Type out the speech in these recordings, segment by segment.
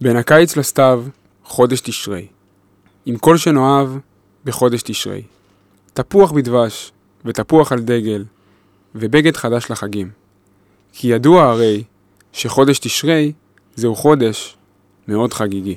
בין הקיץ לסתיו, חודש תשרי. עם כל שנאהב, בחודש תשרי. תפוח בדבש, ותפוח על דגל, ובגד חדש לחגים. כי ידוע הרי, שחודש תשרי, זהו חודש מאוד חגיגי.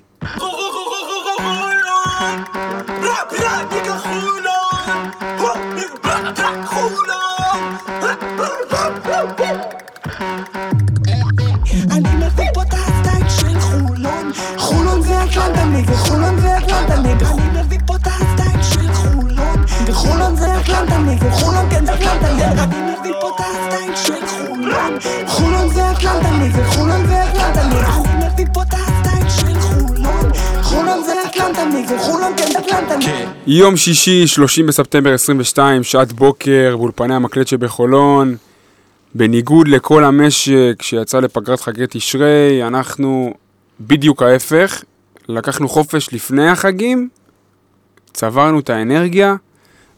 חולון זה אטלנטה נגד אני מביא פה את הסטייל של חולון חולון חולון יום שישי, 30 בספטמבר 22, שעת בוקר, באולפני המקלט שבחולון. בניגוד לכל המשק שיצא לפגרת חגי תשרי, אנחנו בדיוק ההפך. לקחנו חופש לפני החגים, צברנו את האנרגיה,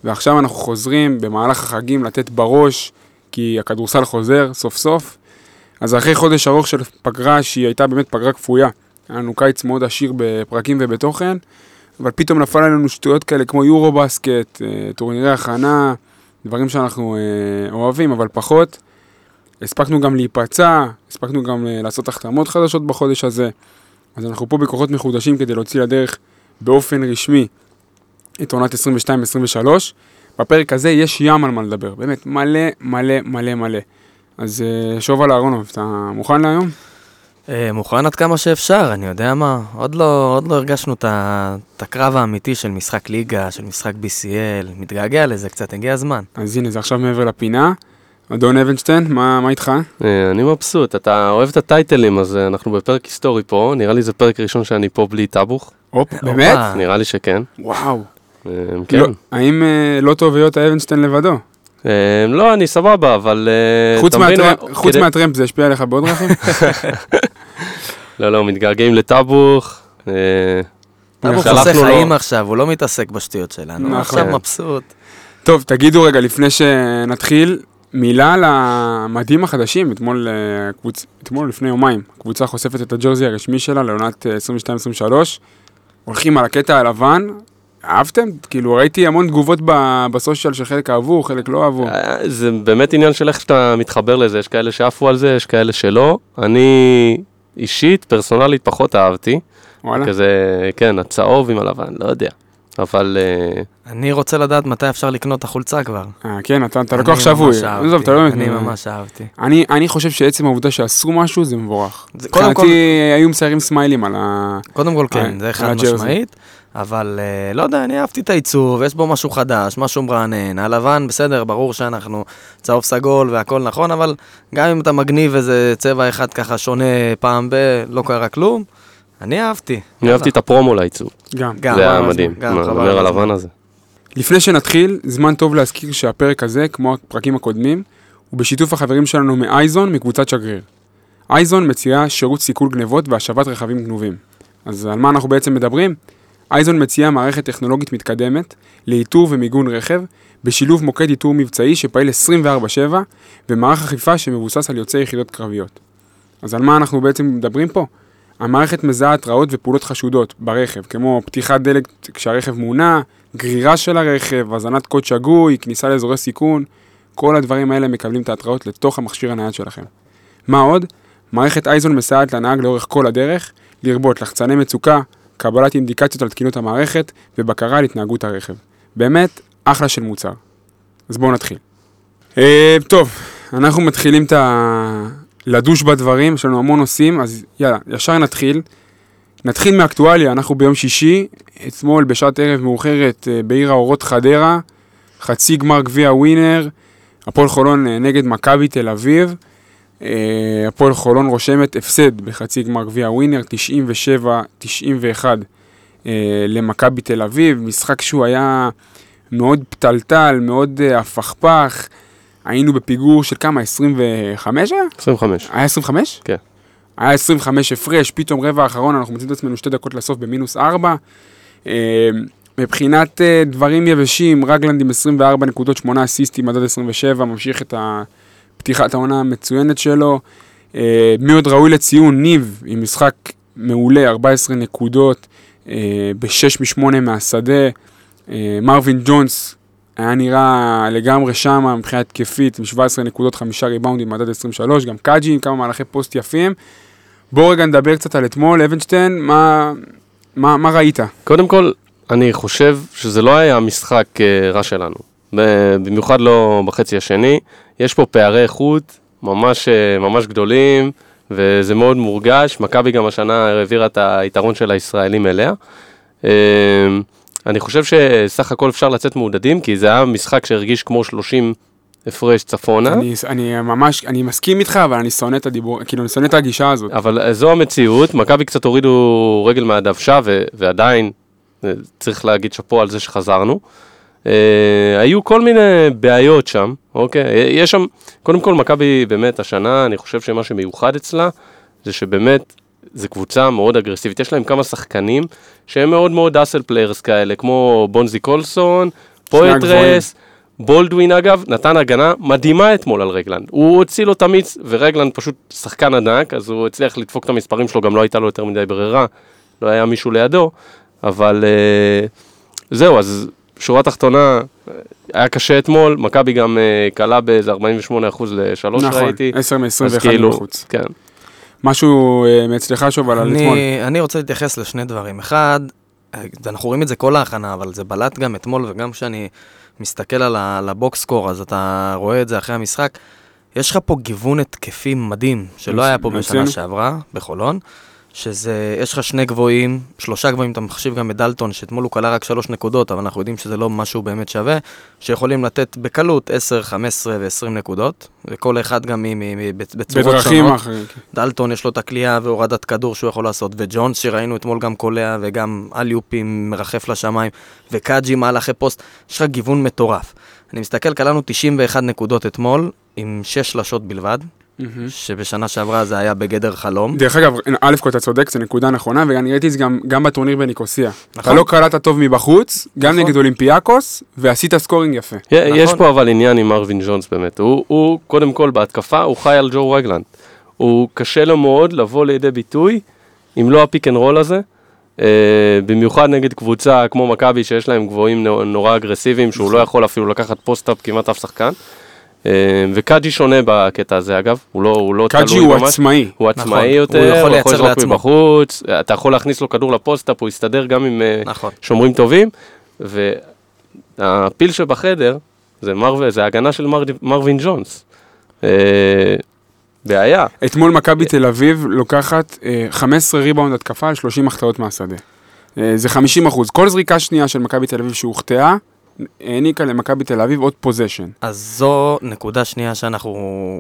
ועכשיו אנחנו חוזרים במהלך החגים לתת בראש, כי הכדורסל חוזר סוף סוף. אז אחרי חודש ארוך של פגרה, שהיא הייתה באמת פגרה כפויה, היה לנו קיץ מאוד עשיר בפרקים ובתוכן, אבל פתאום נפל עלינו שטויות כאלה כמו יורו בסקט, אה, טורנירי הכנה, דברים שאנחנו אה, אוהבים, אבל פחות. הספקנו גם להיפצע, הספקנו גם אה, לעשות החתמות חדשות בחודש הזה. אז אנחנו פה בכוחות מחודשים כדי להוציא לדרך באופן רשמי את עונת 22-23. בפרק הזה יש ים על מה לדבר, באמת מלא מלא מלא מלא. אז אה, שובל אהרונוב, אתה מוכן להיום? אה, מוכן עד כמה שאפשר, אני יודע מה, עוד לא, עוד לא הרגשנו את הקרב האמיתי של משחק ליגה, של משחק BCL, מתגעגע לזה קצת, הגיע הזמן. אז הנה, זה עכשיו מעבר לפינה. אדון אבנשטיין, מה, מה איתך? אה, אני מבסוט, אתה אוהב את הטייטלים, אז אנחנו בפרק היסטורי פה, נראה לי זה פרק ראשון שאני פה בלי טאבוך, הופ, באמת? נראה לי שכן. וואו. כן. לא, האם לא טוב להיות האבנשטיין לבדו? אה, לא, אני סבבה, אבל... אה, חוץ מהטרמפ- אה, מהטרמפ זה השפיע עליך בעוד דרכים? לא, לא, מתגעגעים לטאבוך. טאבוך עושה חיים עכשיו, הוא לא מתעסק בשטויות שלנו, הוא נכון. עכשיו מבסוט. טוב, תגידו רגע, לפני שנתחיל, מילה על המדים החדשים. אתמול, קבוצ... אתמול לפני יומיים, הקבוצה חושפת את הג'רזי הרשמי שלה לעונת אה, 22-23. הולכים על הקטע הלבן. אהבתם? כאילו, ראיתי המון תגובות ב- בסושיאל שחלק אהבו, חלק לא אהבו. אה, זה באמת עניין של איך שאתה מתחבר לזה, יש כאלה שעפו על זה, יש כאלה שלא. אני אישית, פרסונלית, פחות אהבתי. וואלה. כזה, כן, הצהוב עם הלבן, לא יודע. אבל אה, אני רוצה לדעת מתי אפשר לקנות את החולצה כבר. אה, כן, אתה, אתה אני לקוח שבוי. ממש אהבתי, עזוב, אתה לא באמת... אני ממש אהבתי. אני, אני חושב שעצם העובדה שעשו משהו זה מבורך. זה- קודם מבחינתי היו מציירים סמיילים על ה... קודם כל כן, זה חד. משמעית, אבל אה, לא יודע, אני אהבתי את העיצוב, יש בו משהו חדש, משהו מרענן, הלבן בסדר, ברור שאנחנו צהוב סגול והכל נכון, אבל גם אם אתה מגניב איזה צבע אחד ככה שונה פעם ב... לא קרה כלום, אני אהבתי. אני אהבתי את הפרומו לעיצוב. גם. גם, זה היה מדהים. גם, חבל אומר הלבן. הזה. לפני שנתחיל, זמן טוב להזכיר שהפרק הזה, כמו הפרקים הקודמים, הוא בשיתוף החברים שלנו מאייזון מקבוצת שגריר. אייזון מציעה שירות סיכול גנבות והשבת רכבים גנובים. אז על מה אנחנו בעצם מדברים? אייזון מציעה מערכת טכנולוגית מתקדמת לאיתור ומיגון רכב, בשילוב מוקד איתור מבצעי שפעיל 24/7 ומערך אכיפה שמבוסס על יוצאי יחידות קרביות. אז על מה אנחנו בעצם מדברים פה? המערכת מזהה התראות ופעולות חשודות ברכב, כמו פתיחת דלק כשהרכב מונע, גרירה של הרכב, הזנת קוד שגוי, כניסה לאזורי סיכון, כל הדברים האלה מקבלים את ההתראות לתוך המכשיר הנייד שלכם. מה עוד? מערכת אייזון מסייעת לנהג לאורך כל הדרך, לרבות לחצני מצוקה, קבלת אינדיקציות על תקינות המערכת ובקרה על התנהגות הרכב. באמת, אחלה של מוצר. אז בואו נתחיל. אה, טוב, אנחנו מתחילים את ה... לדוש בדברים, יש לנו המון נושאים, אז יאללה, ישר נתחיל. נתחיל מאקטואליה, אנחנו ביום שישי, אתמול בשעת ערב מאוחרת אה, בעיר האורות חדרה, חצי גמר גביע ווינר, הפועל חולון אה, נגד מכבי תל אביב. אה, הפועל חולון רושמת הפסד בחצי גמר גביע ווינר, 97-91 אה, למכבי תל אביב, משחק שהוא היה מאוד פתלתל, מאוד אה, הפכפך, היינו בפיגור של כמה? 25 היה? 25. היה 25? כן. היה 25 הפרש, פתאום רבע האחרון, אנחנו מוצאים את עצמנו שתי דקות לסוף במינוס 4. אה, מבחינת דברים יבשים, רגלאנד עם 24 נקודות, 8 אסיסטים, מדד 27, ממשיך את ה- פתיחת העונה המצוינת שלו. אה, מי עוד ראוי לציון? ניב, עם משחק מעולה, 14 נקודות, אה, ב-6 מ-8 מהשדה. אה, מרווין ג'ונס היה נראה לגמרי שמה מבחינה התקפית, עם 17 נקודות, 5 ריבאונדים, מדד 23, גם קאג'י עם כמה מהלכי פוסט יפים. בואו רגע נדבר קצת על אתמול, אבנשטיין, מה, מה, מה ראית? קודם כל, אני חושב שזה לא היה משחק רע שלנו. במיוחד לא בחצי השני. יש פה פערי איכות ממש, אה, ממש גדולים, וזה מאוד מורגש. מכבי גם השנה העבירה את היתרון של הישראלים אליה. אה, אני חושב שסך הכל אפשר לצאת מעודדים, כי זה היה משחק שהרגיש כמו 30 הפרש צפונה. אני, אני ממש, אני מסכים איתך, אבל אני שונא את הדיבור, כאילו, אני שונא את הגישה הזאת. אבל אה, זו המציאות, מכבי קצת הורידו רגל מהדוושה, ו- ועדיין אה, צריך להגיד שאפו על זה שחזרנו. היו כל מיני בעיות שם, אוקיי? יש שם, קודם כל מכבי באמת השנה, אני חושב שמה שמיוחד אצלה, זה שבאמת, זו קבוצה מאוד אגרסיבית. יש להם כמה שחקנים שהם מאוד מאוד hustle players כאלה, כמו בונזי קולסון. פואטרס, בולדווין אגב, נתן הגנה מדהימה אתמול על רגלנד. הוא הוציא לו את המיץ, ורגלנד פשוט שחקן ענק, אז הוא הצליח לדפוק את המספרים שלו, גם לא הייתה לו יותר מדי ברירה, לא היה מישהו לידו, אבל אה, זהו, אז שורה תחתונה, אה, היה קשה אתמול, מכבי גם אה, כלה באיזה 48% לשלוש נכון, ראיתי. 10 אז מ-21 כאילו, בחוץ. כן. משהו אה, מאצלך שוב על אתמול. אני, אני רוצה להתייחס לשני דברים. אחד, אה, אנחנו רואים את זה כל ההכנה, אבל זה בלט גם אתמול, וגם כשאני מסתכל על, הבוקסקור, אז אתה רואה את זה אחרי המשחק. יש לך פה גיוון התקפי מדהים, שלא היה פה בשנה? שעברה, בחולון. שזה, יש לך שני גבוהים, שלושה גבוהים, אתה מחשיב גם את דלטון, שאתמול הוא כלה רק שלוש נקודות, אבל אנחנו יודעים שזה לא משהו באמת שווה, שיכולים לתת בקלות 10, 15 ו-20 נקודות, וכל אחד גם מ- בצורות בדרכים שונות. אחרים. כן. דלטון יש לו את הכלייה והורדת כדור שהוא יכול לעשות, וג'ונס שראינו אתמול גם קולע וגם אליופים מרחף לשמיים, וקאג'י מהלכי פוסט, יש לך גיוון מטורף. אני מסתכל, קלענו 91 נקודות אתמול, עם 6 שלשות בלבד, מהמם. שבשנה שעברה זה היה בגדר חלום. דרך אגב, א' כל אתה צודק, זו נקודה נכונה, ואני ראיתי את זה גם, גם בטורניר בניקוסיה. אתה נכון. לא קלעת טוב מבחוץ, גם נכון. נגד אולימפיאקוס, ועשית scoring יפה. נכון. יש נכון. פה אבל עניין עם מרווין ג'ונס באמת. הוא, הוא, קודם כל, בהתקפה, הוא חי על ג'ו רגלאנד. הוא קשה לו מאוד לבוא לידי ביטוי, אם לא ה pick and roll הזה. Uh, במיוחד נגד קבוצה כמו מכבי, שיש להם גבוהים נו- נורא אגרסיביים, שהוא לא יכול אפילו לקחת post-up כמעט אף שחקן. Uh, וקאג'י שונה בקטע הזה אגב, הוא לא, הוא לא קאג'י תלוי הוא ממש. עצמאי. הוא נכון, עצמאי הוא יותר, יכול הוא יכול לייצר לזרוק לעצמו. מבחוץ, אתה יכול להכניס לו כדור ל post-up, הוא יסתדר גם עם אה, נכון. שומרים טובים, והפיל שבחדר זה, מר... זה ההגנה של מר... מרווין ג'ונס. אה, בעיה. אתמול מכבי תל אביב לוקחת אה, 15 ריבאונד התקפה על 30 החטאות מהשדה. אה, זה 50 אחוז. כל זריקה שנייה של מכבי תל אביב שהוחטאה, העניקה למכבי תל אביב עוד פוזיישן. אז זו נקודה שנייה שאנחנו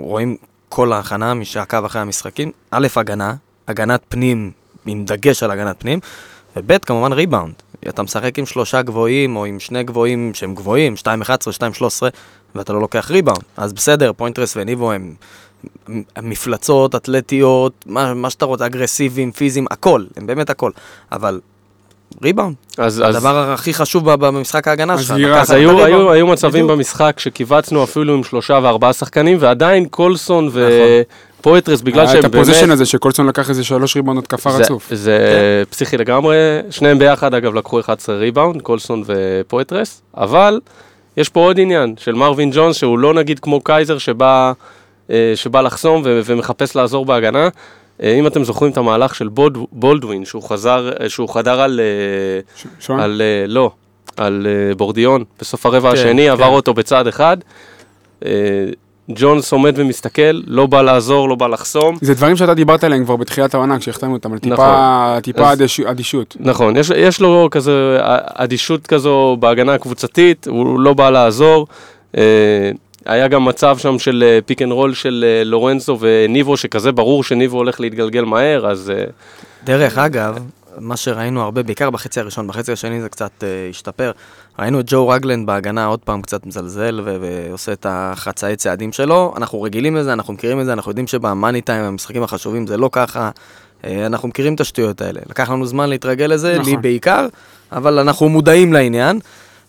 רואים כל ההכנה, מי שעקב אחרי המשחקים. א', הגנה, הגנת פנים, עם דגש על הגנת פנים, וב', כמובן ריבאונד. אתה משחק עם שלושה גבוהים, או עם שני גבוהים שהם גבוהים, 2-11, 2-13, ואתה לא לוקח ריבאונד. אז בסדר, פוינטרס וניבו הם מפלצות, אתלטיות, מה, מה שאתה רוצה, אגרסיביים, פיזיים, הכל, הם באמת הכל. אבל ריבאונד, אז, אז, הדבר הכי חשוב במשחק ההגנה שלך. אז את היו. היו, היו מצבים בדיוק. במשחק שקיבצנו אפילו עם שלושה וארבעה שחקנים, ועדיין קולסון נכון. ופואטרס, בגלל היה שהם את באמת... הפוזיישן הזה שקולסון לקח איזה שלוש ריבאונד התקפה רצוף. זה פסיכי לגמרי, שניהם ביחד אגב לקחו 11 ריבאונד, קולסון ופויתרס, אבל יש פה עוד עניין של מרווין ג'ונס שהוא לא נגיד כמו קייזר שבא, אה, שבא לחסום ו- ומחפש לעזור בהגנה. אה, אם אתם זוכרים את המהלך של בולד, בולדווין, שהוא חזר, אה, שהוא חדר על, אה, ש-? על אה, לא, על אה, בורדיון בסוף הרבע כן, השני, כן. עבר אותו בצעד אחד. אה, ג'ונס עומד ומסתכל, לא בא לעזור, לא בא לחסום. זה דברים שאתה דיברת עליהם כבר בתחילת העונה, כשהחתמנו אותם, על טיפה, נכון. טיפה אז- אדיש- אדישות. נכון, יש, יש לו כזה אדישות כזו בהגנה הקבוצתית, הוא לא בא לעזור. היה גם מצב שם של pick and roll של אה, לורנזו וניבו, שכזה ברור שניבו הולך להתגלגל מהר, אז אה, דרך אגב, מה שראינו הרבה, בעיקר בחצי הראשון, בחצי השני זה קצת uh, השתפר. ראינו את ג'ו רגלאנד בהגנה עוד פעם קצת מזלזל ו- ועושה את החצאי צעדים שלו. אנחנו רגילים לזה, אנחנו מכירים את זה, אנחנו יודעים שב money time, המשחקים החשובים, זה לא ככה. Uh, אנחנו מכירים את השטויות האלה. לקח לנו זמן להתרגל לזה, נכון. לי בעיקר, אבל אנחנו מודעים לעניין.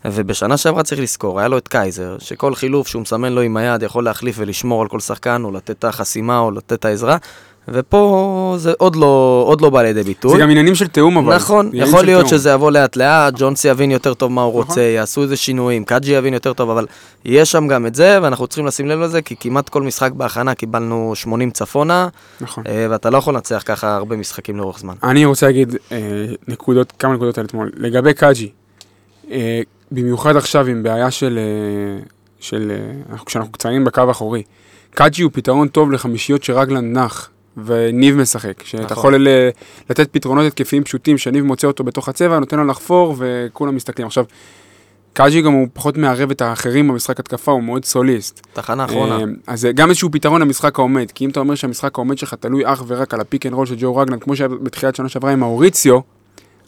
ובשנה שעברה צריך לזכור, היה לו את קייזר, שכל חילוף שהוא מסמן לו עם היד יכול להחליף ולשמור על כל שחקן, או לתת את החסימה, או לתת את העזרה. ופה זה עוד לא, עוד לא בא לידי ביטוי. זה גם עניינים של תיאום אבל. נכון, יכול להיות תיאום. שזה יבוא לאט לאט, ג'ונסי יבין יותר טוב מה הוא נכון. רוצה, יעשו איזה שינויים, קאג'י יבין יותר טוב, אבל יש שם גם את זה, ואנחנו צריכים לשים לב לזה, כי כמעט כל משחק בהכנה קיבלנו 80 צפונה, נכון. אה, ואתה לא יכול לנצח ככה הרבה משחקים לאורך זמן. אני רוצה להגיד אה, נקודות, כמה נקודות על אתמול. לגבי קאג'י, אה, במיוחד עכשיו עם בעיה של, אה, של אה, אנחנו- כשאנחנו קצרים בקו האחורי, קאג'י הוא פתרון טוב לחמישיות שרגלאנד נח וניב משחק. שאתה נכון. יכול ל- לתת פתרונות התקפיים פשוטים, שניב מוצא אותו בתוך הצבע, נותן לו לחפור וכולם מסתכלים. עכשיו, קאג'י גם הוא פחות מערב את האחרים במשחק התקפה, הוא מאוד סוליסט. תחנה אחרונה. אה, אז זה גם איזשהו פתרון למשחק העומד, כי אם אתה אומר שהמשחק העומד שלך תלוי אך ורק על ה pick and roll של ג'ו רגלאנד, כמו שהיה בתחילת שנה שעברה עם מאוריציו,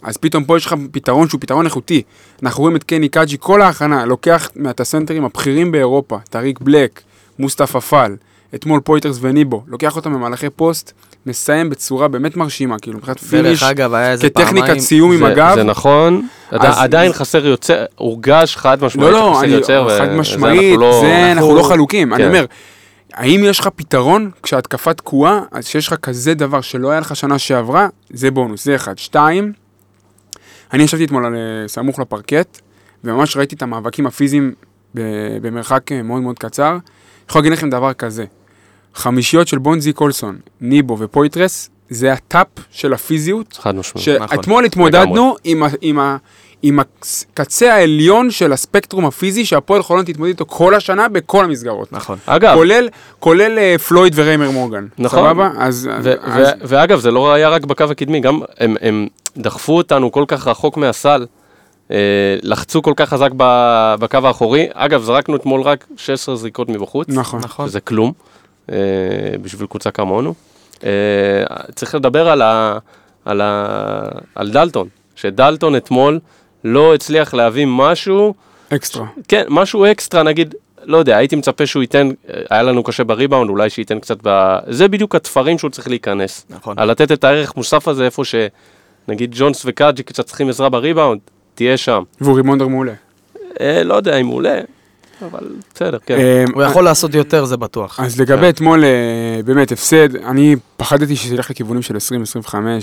אז פתאום פה יש לך פתרון שהוא פתרון איכותי. אנחנו רואים את קני קאג'י, כל ההכנה, לוקח את הסנטרים הבכירים באירופה, טאריק בלק, מוסטפא פאל, אתמול פוית'רס וניבו, לוקח אותם במהלכי פוסט, מסיים בצורה באמת מרשימה, כאילו מבחינת finish, אגב, היה איזה פעמיים... כטכניקת סיום עם זה- הגב. זה נכון, אז- עדיין חסר יוצר, הורגש חד משמעית לא, לא, אני, יוצר, חד משמעית, אנחנו לא- זה אנחנו לא חלוקים. אני כן. אומר, האם יש לך פתרון כשההתקפה תקועה, אז שיש לך כזה דבר שלא היה לך שנה שעברה, זה בונוס, זה אחד. שתיים, אני ישבתי אתמול על, אה, סמוך לפרקט, וממש ראיתי את המאבקים הפיזיים במרחק אה, מאוד מאוד קצר. אני יכול להגיד לכם דבר כזה, חמישיות של בונזי קולסון, ניבו ופויטרס, זה הטאפ של הפיזיות, חד משמעית. נכון. שאתמול התמודדנו עם, ה, עם, ה, עם הקצה העליון של הספקטרום הפיזי שהפועל חולון תתמודד איתו כל השנה בכל המסגרות. נכון. אגב, כולל, כולל אה, פלויד וריימר מורגן. נכון. סבבה? אז... ו- אז ו- ואגב, זה לא היה רק בקו הקדמי, גם הם, הם דחפו אותנו כל כך רחוק מהסל, אה, לחצו כל כך חזק ב- בקו האחורי. אגב, זרקנו אתמול רק 16 זריקות מבחוץ, נכון. נכון. שזה כלום אה, בשביל קבוצה כמונו. אה, צריך לדבר על, ה- על, ה- על דלטון, שדלטון אתמול לא הצליח להביא משהו אקסטרה. כן, משהו אקסטרה, נגיד, לא יודע, הייתי מצפה שהוא ייתן, היה לנו קשה בריבאונד, אולי שייתן קצת ב... זה בדיוק התפרים שהוא צריך להיכנס. נכון. על לתת את הערך מוסף הזה איפה שנגיד ג'ונס וקאג'י קצת צריכים עזרה בריבאונד, תהיה שם. והוא ריבונדר מעולה. אה, לא יודע אם הוא עולה, אבל בסדר, כן. אה, הוא יכול לעשות יותר, זה בטוח. אז לגבי אתמול, אה, באמת, הפסד, אני פחדתי שזה ילך לכיוונים של 20-25, אה,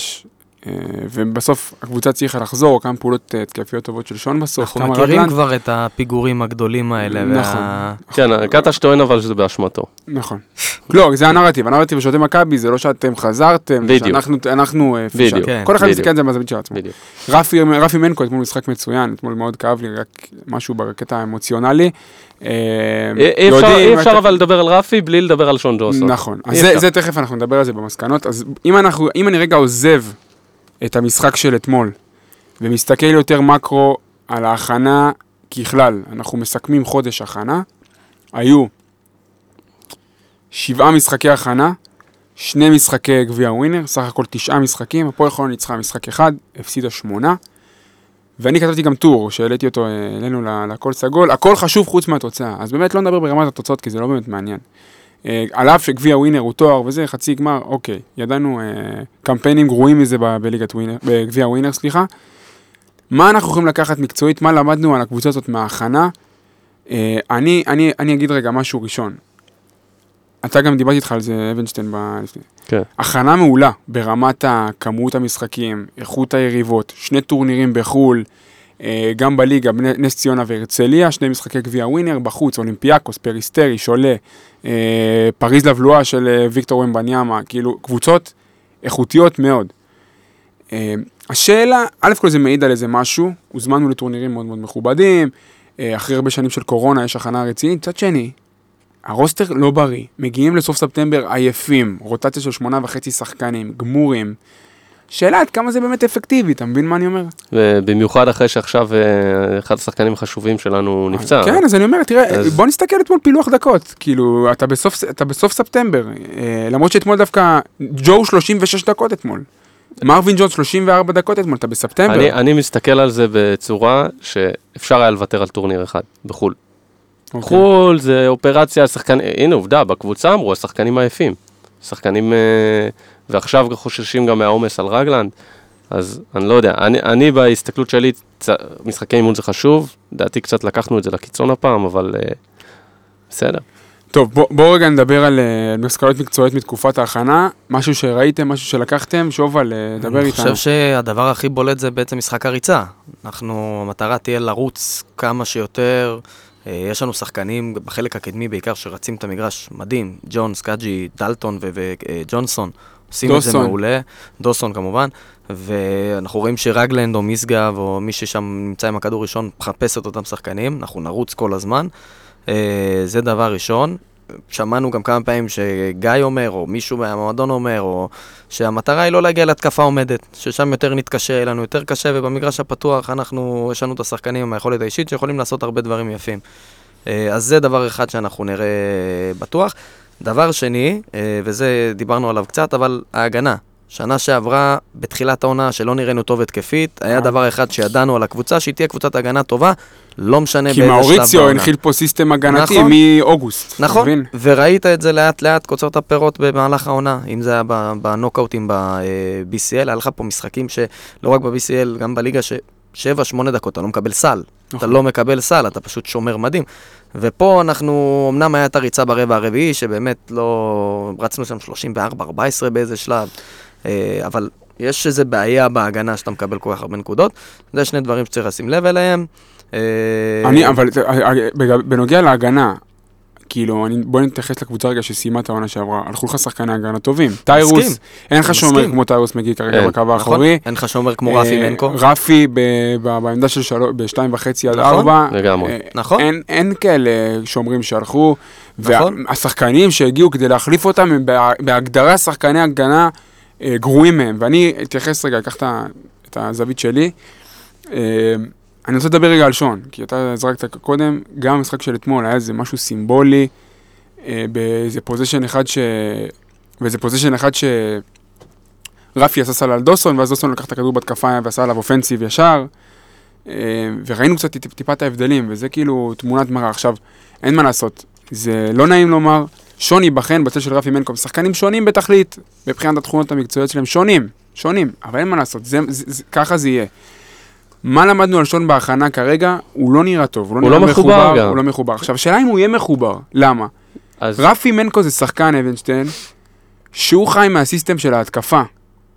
ובסוף הקבוצה הצליחה לחזור, כמה פעולות אה, התקפיות טובות של שון בסוף, אנחנו כמה מכירים רגלן. כבר את הפיגורים הגדולים האלה. נכון. וה- כן, קטש טוען אבל שזה באשמתו. נכון. לא, זה הנרטיב, הנרטיב של מכבי זה לא שאתם חזרתם, בדיוק. שאנחנו אנחנו, אה, פישלנו. כן, כל אחד. מסתכל על זה מהזווית של עצמו. בדיוק. רפי, רפי מנקו אתמול משחק מצוין, אתמול מאוד כאב לי, רק משהו בקטע האמוציונלי. אה, אי אפשר- אבל לדבר על רפי בלי לדבר על שון ג'ונסון. נכון, אז זה, תכף אנחנו נדבר על זה במסקנות. אז אנחנו, אם אני רגע עוזב את המשחק של אתמול, ומסתכל יותר מקרו על ההכנה ככלל, אנחנו מסכמים חודש הכנה, היו שבעה משחקי הכנה, שני משחקי גביע ווינר, סך הכל תשעה משחקים, הפועל חולון ניצחה משחק אחד, הפסידה שמונה. ואני כתבתי גם טור, שהעליתי אותו אה, אלינו ל- לכל סגול, הכל חשוב חוץ מהתוצאה, אז באמת לא נדבר ברמת התוצאות כי זה לא באמת מעניין. אה, על אף שגביע ווינר הוא תואר וזה, חצי גמר, אוקיי, ידענו אה, קמפיינים גרועים מזה בליגת ווינר, בגביע ווינר, סליחה. מה אנחנו יכולים לקחת מקצועית, מה למדנו על הקבוצה הזאת מההכנה? אה, אני, אני, אני אגיד רגע משהו ראשון. אתה גם דיברתי איתך על זה, אבנשטיין, ב... לפני. כן. הכנה מעולה ברמת הכמות המשחקים, איכות היריבות, שני טורנירים בחו"ל, אה, גם בליגה, נס ציונה והרצליה, שני משחקי גביע ווינר, בחוץ, אולימפיאקוס, פריסטרי, שולה, פריז לבלואה של אה, ויקטור ומבניאמה, כאילו, קבוצות איכותיות מאוד. אה, השאלה, א' כל זה מעיד על איזה משהו, הוזמנו לטורנירים מאוד מאוד מכובדים, אה, אחרי הרבה שנים של קורונה יש הכנה רצינית, מצד שני, הרוסטר לא בריא, מגיעים לסוף ספטמבר עייפים, רוטציה של שמונה וחצי שחקנים, גמורים. שאלה עד כמה זה באמת אפקטיבי, אתה מבין מה אני אומר? ובמיוחד אחרי שעכשיו אה, אחד השחקנים החשובים שלנו נפצע. כן, אז אני אומר, תראה, אז- בוא נסתכל אתמול פילוח דקות, כאילו, אתה בסוף, אתה בסוף ספטמבר, אה, למרות שאתמול דווקא, ג'ו 36 דקות אתמול. מרווין ג'ונס 34 דקות אתמול, אתה בספטמבר. אני, אני מסתכל על זה בצורה שאפשר היה לוותר על טורניר אחד בחו"ל. אוקיי. חו"ל זה אופרציה, שחקן, הנה עובדה, בקבוצה אמרו, השחקנים עייפים. שחקנים, אה, ועכשיו חוששים גם מהעומס על רגלנד, אז אני לא יודע, אני, אני בהסתכלות שלי, צ... משחקי אימון זה חשוב, לדעתי קצת לקחנו את זה לקיצון הפעם, אבל אה, בסדר. טוב, בואו בוא רגע נדבר על אה, מסקנות מקצועיות מתקופת ההכנה, משהו שראיתם, משהו שלקחתם, שובל, אה, דבר אני איתנו. חושב שהדבר הכי בולט זה בעצם משחק הריצה. אנחנו, המטרה תהיה לרוץ כמה שיותר. אה, יש לנו שחקנים בחלק הקדמי בעיקר שרצים את המגרש מדהים, ג'ונס, קאג'י, דלטון וג'ונסון. עושים את זה. מעולה, דוסון כמובן, ואנחנו רואים שרגלנד או משגב או מי ששם נמצא עם הכדור ראשון מחפש את אותם שחקנים, אנחנו נרוץ כל הזמן, אה, זה דבר ראשון. שמענו גם כמה פעמים שגיא אומר, או מישהו מהמועדון אומר, או שהמטרה היא לא להגיע להתקפה עומדת, ששם יותר נתקשה, יהיה לנו יותר קשה, ובמגרש הפתוח אנחנו, יש לנו את השחקנים עם היכולת האישית שיכולים לעשות הרבה דברים יפים. אה, אז זה דבר אחד שאנחנו נראה בטוח. דבר שני, אה, וזה דיברנו עליו קצת, אבל ההגנה. שנה שעברה, בתחילת העונה, שלא נראינו טוב התקפית, היה אה. דבר אחד שידענו על הקבוצה, שהיא תהיה קבוצת הגנה טובה, לא משנה כי באיזה שלב מאוריציו בעונה. הנחיל פה סיסטם הגנתי נכון. מאוגוסט. אתה נכון, מבין? וראית את זה לאט לאט קוצר את הפירות במהלך העונה, אם זה היה בנוקאוטים ב-BCL, היה לך פה משחקים שלא רק ב-BCL, גם בליגה, ששבע, שמונה דקות אתה לא מקבל סל. אתה נכון. לא מקבל סל, אתה פשוט שומר מדהים. ופה אנחנו, אמנם היה את הריצה ברבע הרביעי, שבאמת לא... רצנו שם 34-14 באיזה שלב, אה, אבל יש איזו בעיה בהגנה שאתה מקבל כל כך הרבה נקודות. זה שני דברים שצריך לשים לב אליהם. אה, אני, אבל אה, בנוגע להגנה, כאילו, אני- בוא נתייחס לקבוצה רגע שסיימה את העונה שעברה. הלכו לך שחקני הגנה טובים. טיירוס, אין לך. שומר כמו טיירוס מגיע כרגע אין. בקו נכון? האחורי. אין לך שומר כמו רפי אה, מנקו. רפי ב- ב- בעמדה של שלוש, בשתיים וחצי עד נכון, ארבע. לגמרי. אה, נכון. אין, אין כאלה שומרים שהלכו. נכון. והשחקנים שהגיעו כדי להחליף אותם הם בה- בהגדרה שחקני הגנה אה, גרועים מהם. ואני אתייחס רגע, אקח את הזווית שלי. אני רוצה לדבר רגע על שון, כי אתה זרקת קודם, גם המשחק של אתמול היה איזה משהו סימבולי, אה, באיזה פוזיישן אחד ש... באיזה פוזיישן אחד ש... רפי עשה סל על דוסון, ואז דוסון לקח את הכדור בהתקפה ועשה עליו אופנסיב ישר. אה, וראינו קצת טיפ- טיפה את ההבדלים, וזה כאילו תמונת מראה. עכשיו, אין מה לעשות, זה לא נעים לומר, שון ייבחן בצל של רפי מנקום. שחקנים שונים בתכלית, מבחינת התכונות המקצועיות שלהם, שונים, שונים, אבל אין מה לעשות, זה, זה, זה, ככה זה יהיה. מה למדנו על שון בהכנה כרגע? הוא לא נראה טוב, הוא לא הוא נראה לא מחובר גם. הוא לא מחובר. עכשיו, השאלה אם הוא יהיה מחובר, למה? אז רפי מנקו זה שחקן אבנשטיין, שהוא חי מהסיסטם של ההתקפה.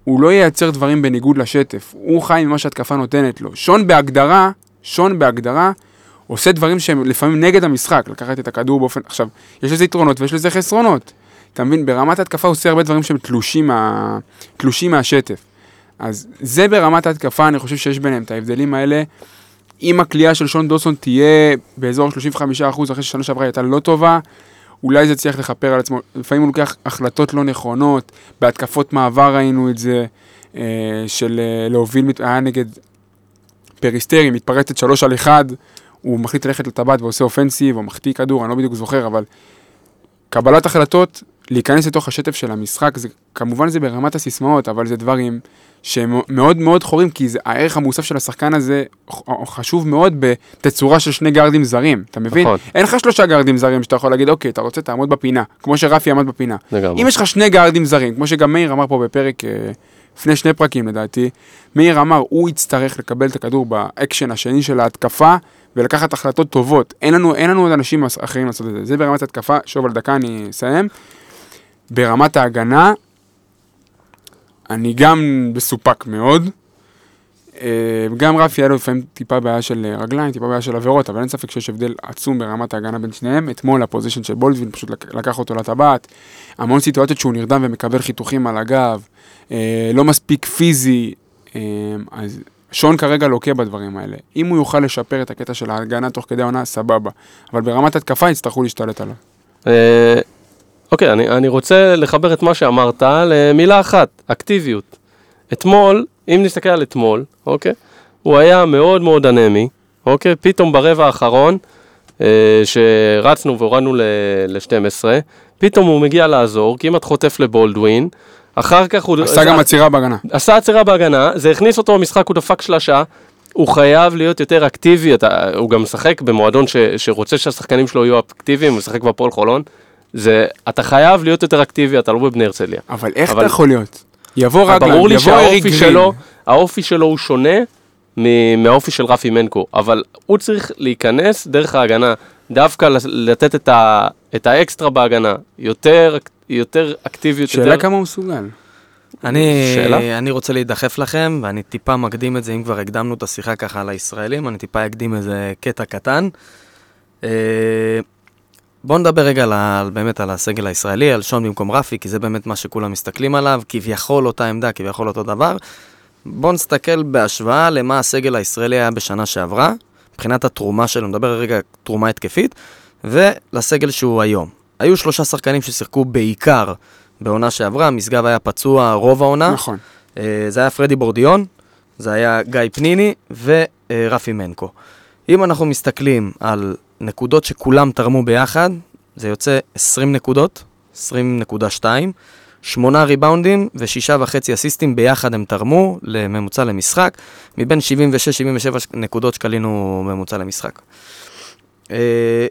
הוא לא ייצר דברים בניגוד לשטף, הוא חי ממה שההתקפה נותנת לו. שון בהגדרה, שון בהגדרה, עושה דברים שהם לפעמים נגד המשחק, לקחת את הכדור באופן... עכשיו, יש לזה יתרונות ויש לזה חסרונות. אתה מבין? ברמת ההתקפה הוא עושה הרבה דברים שהם תלושים, מה... תלושים מהשטף. אז זה ברמת ההתקפה, אני חושב שיש ביניהם את ההבדלים האלה. אם הכלייה של שון דוסון תהיה באזור 35% אחרי ששנה שעברה הייתה לא טובה, אולי זה יצליח לכפר על עצמו. לפעמים הוא לוקח החלטות לא נכונות, בהתקפות מעבר ראינו את זה, אה, של אה, להוביל, היה נגד פריסטרי, מתפרצת שלוש על אחד, הוא מחליט ללכת לטבעת ועושה offensive, או מחטיא כדור, אני לא בדיוק זוכר, אבל קבלת החלטות, להיכנס לתוך השטף של המשחק, זה, כמובן זה ברמת הסיסמאות, אבל זה דברים שהם מאוד מאוד חורים, כי זה, הערך המוסף של השחקן הזה חשוב מאוד בתצורה של שני גארדים זרים, אתה מבין? נכון. אין לך שלושה גארדים זרים שאתה יכול להגיד, אוקיי, אתה רוצה, תעמוד בפינה, כמו שרפי עמד בפינה. לגמרי. אם יש לך שני גארדים זרים, כמו שגם מאיר אמר פה בפרק, אה, לפני שני פרקים לדעתי, מאיר אמר, הוא יצטרך לקבל את הכדור באקשן השני של ההתקפה, ולקחת החלטות טובות. אין לנו, אין לנו עוד אנשים אחרים לעשות את זה. זה ברמת התקפה, שוב על דקה אני אסיים. ברמת ההגנה, אני גם מסופק מאוד. אה, גם רפי היה לו לפעמים טיפה בעיה של אה, רגליים, טיפה בעיה של עבירות, אבל אין ספק שיש הבדל עצום ברמת ההגנה בין שניהם. אתמול ה possession של בולדווין פשוט לק- לקח אותו לטבעת. המון סיטואציות שהוא נרדם ומקבל חיתוכים על הגב, אה, לא מספיק פיזי, אז שון כרגע לוקה בדברים האלה. אם הוא יוכל לשפר את הקטע של ההגנה תוך כדי העונה, סבבה. אבל ברמת התקפה יצטרכו להשתלט עליו. אוקיי, אני, אני רוצה לחבר את מה שאמרת למילה אחת, אקטיביות. אתמול, אם נסתכל על אתמול, אוקיי, הוא היה מאוד מאוד אנמי, אוקיי, פתאום ברבע האחרון, אה, שרצנו והורדנו ל-12, פתאום הוא מגיע לעזור, כמעט חוטף לבולדווין, אחר כך הוא... עשה גם עצירה בהגנה. עשה עצירה בהגנה, זה הכניס אותו למשחק, הוא דפק שלשה, הוא חייב להיות יותר אקטיבי, אתה, הוא גם משחק במועדון ש, שרוצה שהשחקנים שלו יהיו אקטיביים, הוא משחק בהפועל חולון, זה, אתה חייב להיות יותר אקטיבי, אתה לא בבני הרצליה. אבל איך אבל- אתה יכול להיות? יבוא רגלן, ברור לי יבוא אריק שהאופי גרין. שלו, האופי שלו הוא שונה מהאופי של רפי מנקו, אבל הוא צריך להיכנס דרך ההגנה, דווקא לתת את, ה, את האקסטרה בהגנה, יותר, יותר אקטיביות, שאלה יותר... כמה הוא מסוגל. אני, שאלה? אני רוצה להידחף לכם, ואני טיפה מקדים את זה, אם כבר הקדמנו את השיחה ככה על הישראלים, אני טיפה אקדים איזה קטע קטן. אה, בואו נדבר רגע על, על, באמת על הסגל הישראלי, על שון במקום רפי, כי זה באמת מה שכולם מסתכלים עליו, כביכול אותה עמדה, כביכול אותו דבר. בואו נסתכל בהשוואה למה הסגל הישראלי היה בשנה שעברה, מבחינת התרומה שלו, נדבר רגע תרומה התקפית, ולסגל שהוא היום. היו שלושה שחקנים ששיחקו בעיקר בעונה שעברה, משגב היה פצוע רוב העונה. נכון. אה, זה היה פרדי בורדיון, זה היה גיא פניני ורפי מנקו. אם אנחנו מסתכלים על נקודות שכולם תרמו ביחד, זה יוצא 20 נקודות, 20.2, שמונה ריבאונדים ושישה וחצי אסיסטים ביחד הם תרמו לממוצע למשחק, מבין 76-77 נקודות שקלינו ממוצע למשחק. אה,